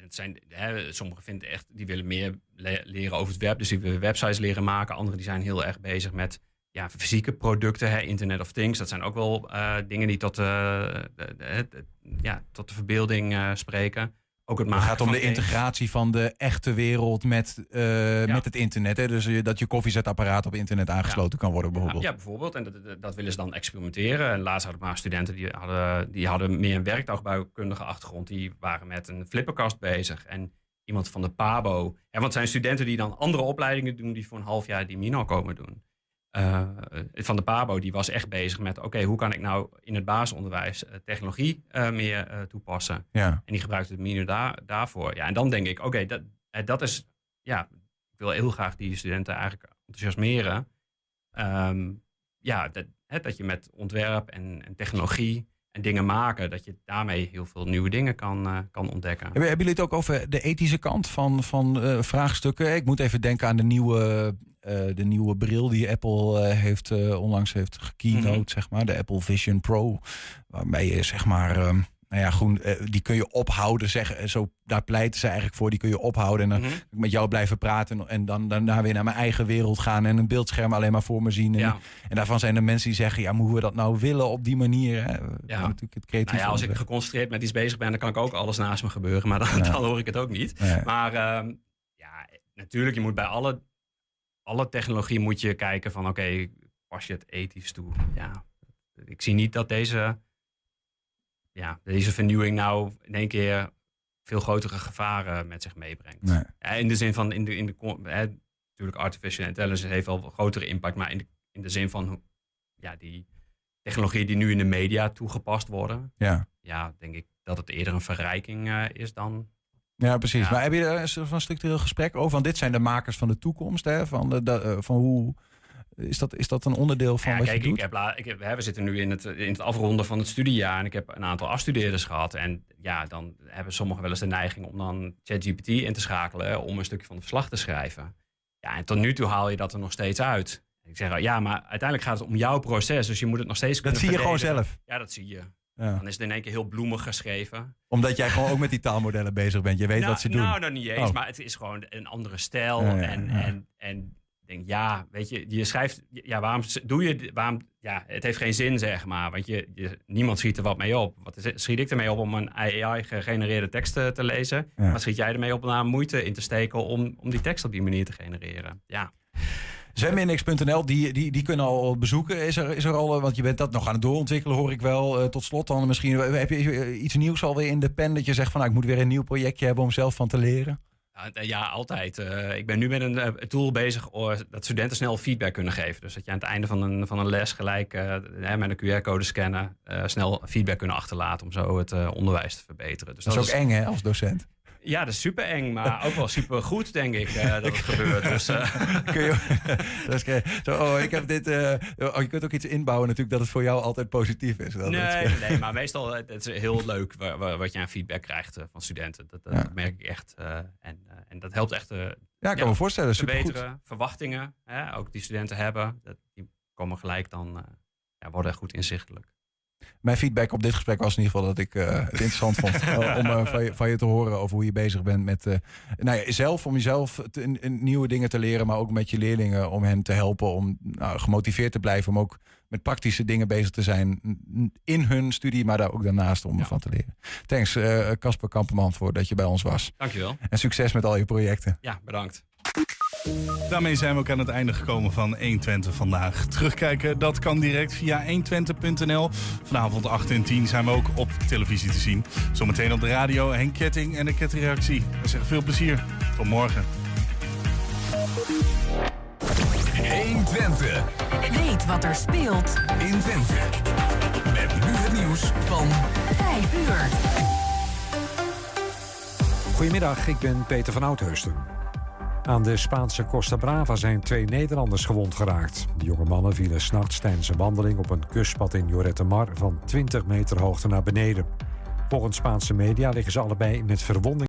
het zijn, hè, sommigen vinden echt, die willen meer le leren over het web. Dus die willen websites leren maken. Anderen die zijn heel erg bezig met ja, fysieke producten, hè, Internet of Things. Dat zijn ook wel uh, dingen die tot, uh, de, de, de, ja, tot de verbeelding spreken. Ook het het gaat om de integratie van de echte wereld met, ja. met het internet. Hè? Dus dat je koffiezetapparaat op internet aangesloten ja. kan worden bijvoorbeeld. Ja, ja bijvoorbeeld. En dat, dat, willen ze dan experimenteren. En laatst hadden we maar studenten die hadden, die hadden meer een werktuigbouwkundige achtergrond. Die waren met een flipperkast bezig. En iemand van de PABO. En want het zijn studenten die dan andere opleidingen doen... die voor een half jaar die Mino komen doen. Uh, van de PABO, die was echt bezig met... oké, okay, hoe kan ik nou in het basisonderwijs uh, technologie uh, meer toepassen? Ja. En die gebruikte het daar, daarvoor. Ja, en dan denk ik, oké, okay, dat, dat is... Ja, ik wil heel graag die studenten eigenlijk enthousiasmeren. Um, ja, dat, hè, dat je met ontwerp en, en technologie en dingen maken, dat je daarmee heel veel nieuwe dingen kan, eh, kan ontdekken. Hebben hebben jullie het ook over de ethische kant van, van eh, vraagstukken? Ik moet even denken aan de nieuwe, eh, de nieuwe bril die Apple eh, heeft, eh, onlangs heeft gekeynote, Mhm. zeg maar. De Apple Vision Pro. Waarmee je zeg maar... nou ja, groen, eh, die kun je ophouden. Zeg, eh, zo, daar pleiten ze eigenlijk voor. Die kun je ophouden en dan Mhm. met jou blijven praten. En dan daarna weer naar mijn eigen wereld gaan. En een beeldscherm alleen maar voor me zien. En, Ja. en daarvan zijn er mensen die zeggen... ja, maar hoe we dat nou willen op die manier. Hè? Ja. Natuurlijk het creatief Nou ja, als ik geconcentreerd met iets bezig ben, dan kan ik ook alles naast me gebeuren. Maar dan, Ja. dan hoor ik het ook niet. Nee. Maar ehm, ja, natuurlijk, je moet bij alle, alle technologie moet je kijken van oké, pas je het ethisch toe? Ja, ik zie niet dat deze, ja, deze vernieuwing nou in één keer veel grotere gevaren met zich meebrengt. Nee. Ja, in de zin van, in de, in de, hè, natuurlijk artificial intelligence heeft wel een grotere impact, maar in de, in de zin van ja, die technologieën die nu in de media toegepast worden, Ja. ja, denk ik dat het eerder een verrijking eh, is dan Ja, precies. Ja. Maar heb je er een soort van structureel gesprek over? Want dit zijn de makers van de toekomst. Hè? Van, de, de- eh, van hoe is dat, is dat een onderdeel van Ja, wat kijk, je doet? ik heb, la- ik heb, hè, we zitten nu in het, in het afronden van het studiejaar en ik heb een aantal afstudeerders gehad. En ja, dan hebben sommigen wel eens de neiging om dan ChatGPT in te schakelen hè, om een stukje van het verslag te schrijven. Ja, en tot nu toe haal je dat er nog steeds uit. Ik zeg, ja, maar uiteindelijk gaat het om jouw proces, dus je moet het nog steeds Dat kunnen zie je gewoon zelf. Ja, dat zie je. Ja. Dan is het in één keer heel bloemig geschreven. Omdat jij gewoon ook met die taalmodellen bezig bent. Je weet nou, wat ze doen. Nou, nog niet eens, Oh. maar het is gewoon een andere stijl. Ja, ja, en, ja. en, en denk, ja, weet je, je schrijft, ja, waarom doe je, waarom, ja, het heeft geen zin, zeg maar, want je, je, niemand schiet er wat mee op. Wat is, schiet ik ermee op om een AI-gegenereerde tekst te, te lezen? Ja. Wat schiet jij ermee op om daar moeite in te steken om, om die tekst op die manier te genereren? Ja. Zwemindex.nl, die, die, die kunnen al bezoeken. Is er, is er al, want je bent dat nog aan het doorontwikkelen, hoor ik wel. Eh, tot slot dan misschien, eh, heb je eh, iets nieuws alweer in de pen dat je zegt van nou, ik moet weer een nieuw projectje hebben om zelf van te leren? Ja, altijd. Ik ben nu met een tool bezig oh, dat studenten snel feedback kunnen geven. Dus dat je aan het einde van een, van een les gelijk met een QR-code scannen snel feedback kunnen achterlaten om zo het onderwijs te verbeteren. Dus Dat is ook eng hè, als docent. Ja, dat is super eng, maar ook wel super goed, denk ik, eh, dat het gebeurt. Dus, eh, Kun je, dat is, ge- zo, oh, ik heb dit, eh, oh, je kunt ook iets inbouwen natuurlijk dat het voor jou altijd positief is. Dat nee, nee, maar meestal eh, het is heel leuk wa- wa- wat je aan feedback krijgt van studenten. Dat, dat Ja. merk ik echt. en, en dat helpt echt. Ja, ik kan me voorstellen. Verbeteren, verwachtingen, hè, ook die studenten hebben, dat, die komen gelijk dan, ja, worden goed inzichtelijk. Mijn feedback op dit gesprek was in ieder geval dat ik eh, het interessant vond eh, om eh, van, je, van je te horen over hoe je bezig bent met nou ja, zelf, om jezelf te, in- in nieuwe dingen te leren, maar ook met je leerlingen om hen te helpen om nou, gemotiveerd te blijven, om ook met praktische dingen bezig te zijn in hun studie, maar daar ook daarnaast om ervan te leren. Thanks Casper Kamperman voor dat je bij ons was. Dankjewel. En succes met al je projecten. Ja, bedankt. Daarmee zijn we ook aan het einde gekomen van 120 vandaag. Terugkijken, dat kan direct via 120.nl. Vanavond 8 en 10 zijn we ook op televisie te zien. Zometeen op de radio Henk Ketting en de Kettingreactie. We zeggen veel plezier. Tot morgen. 120. Weet wat er speelt in Twente. Met nu het nieuws van 5 uur. Goedemiddag, ik ben Peter van Oudheusden. Aan de Spaanse Costa Brava zijn twee Nederlanders gewond geraakt. De jonge mannen vielen s'nachts tijdens een wandeling op een kustpad in Lloret de Mar van 20 meter hoogte naar beneden. Volgens Spaanse media liggen ze allebei met verwondingen.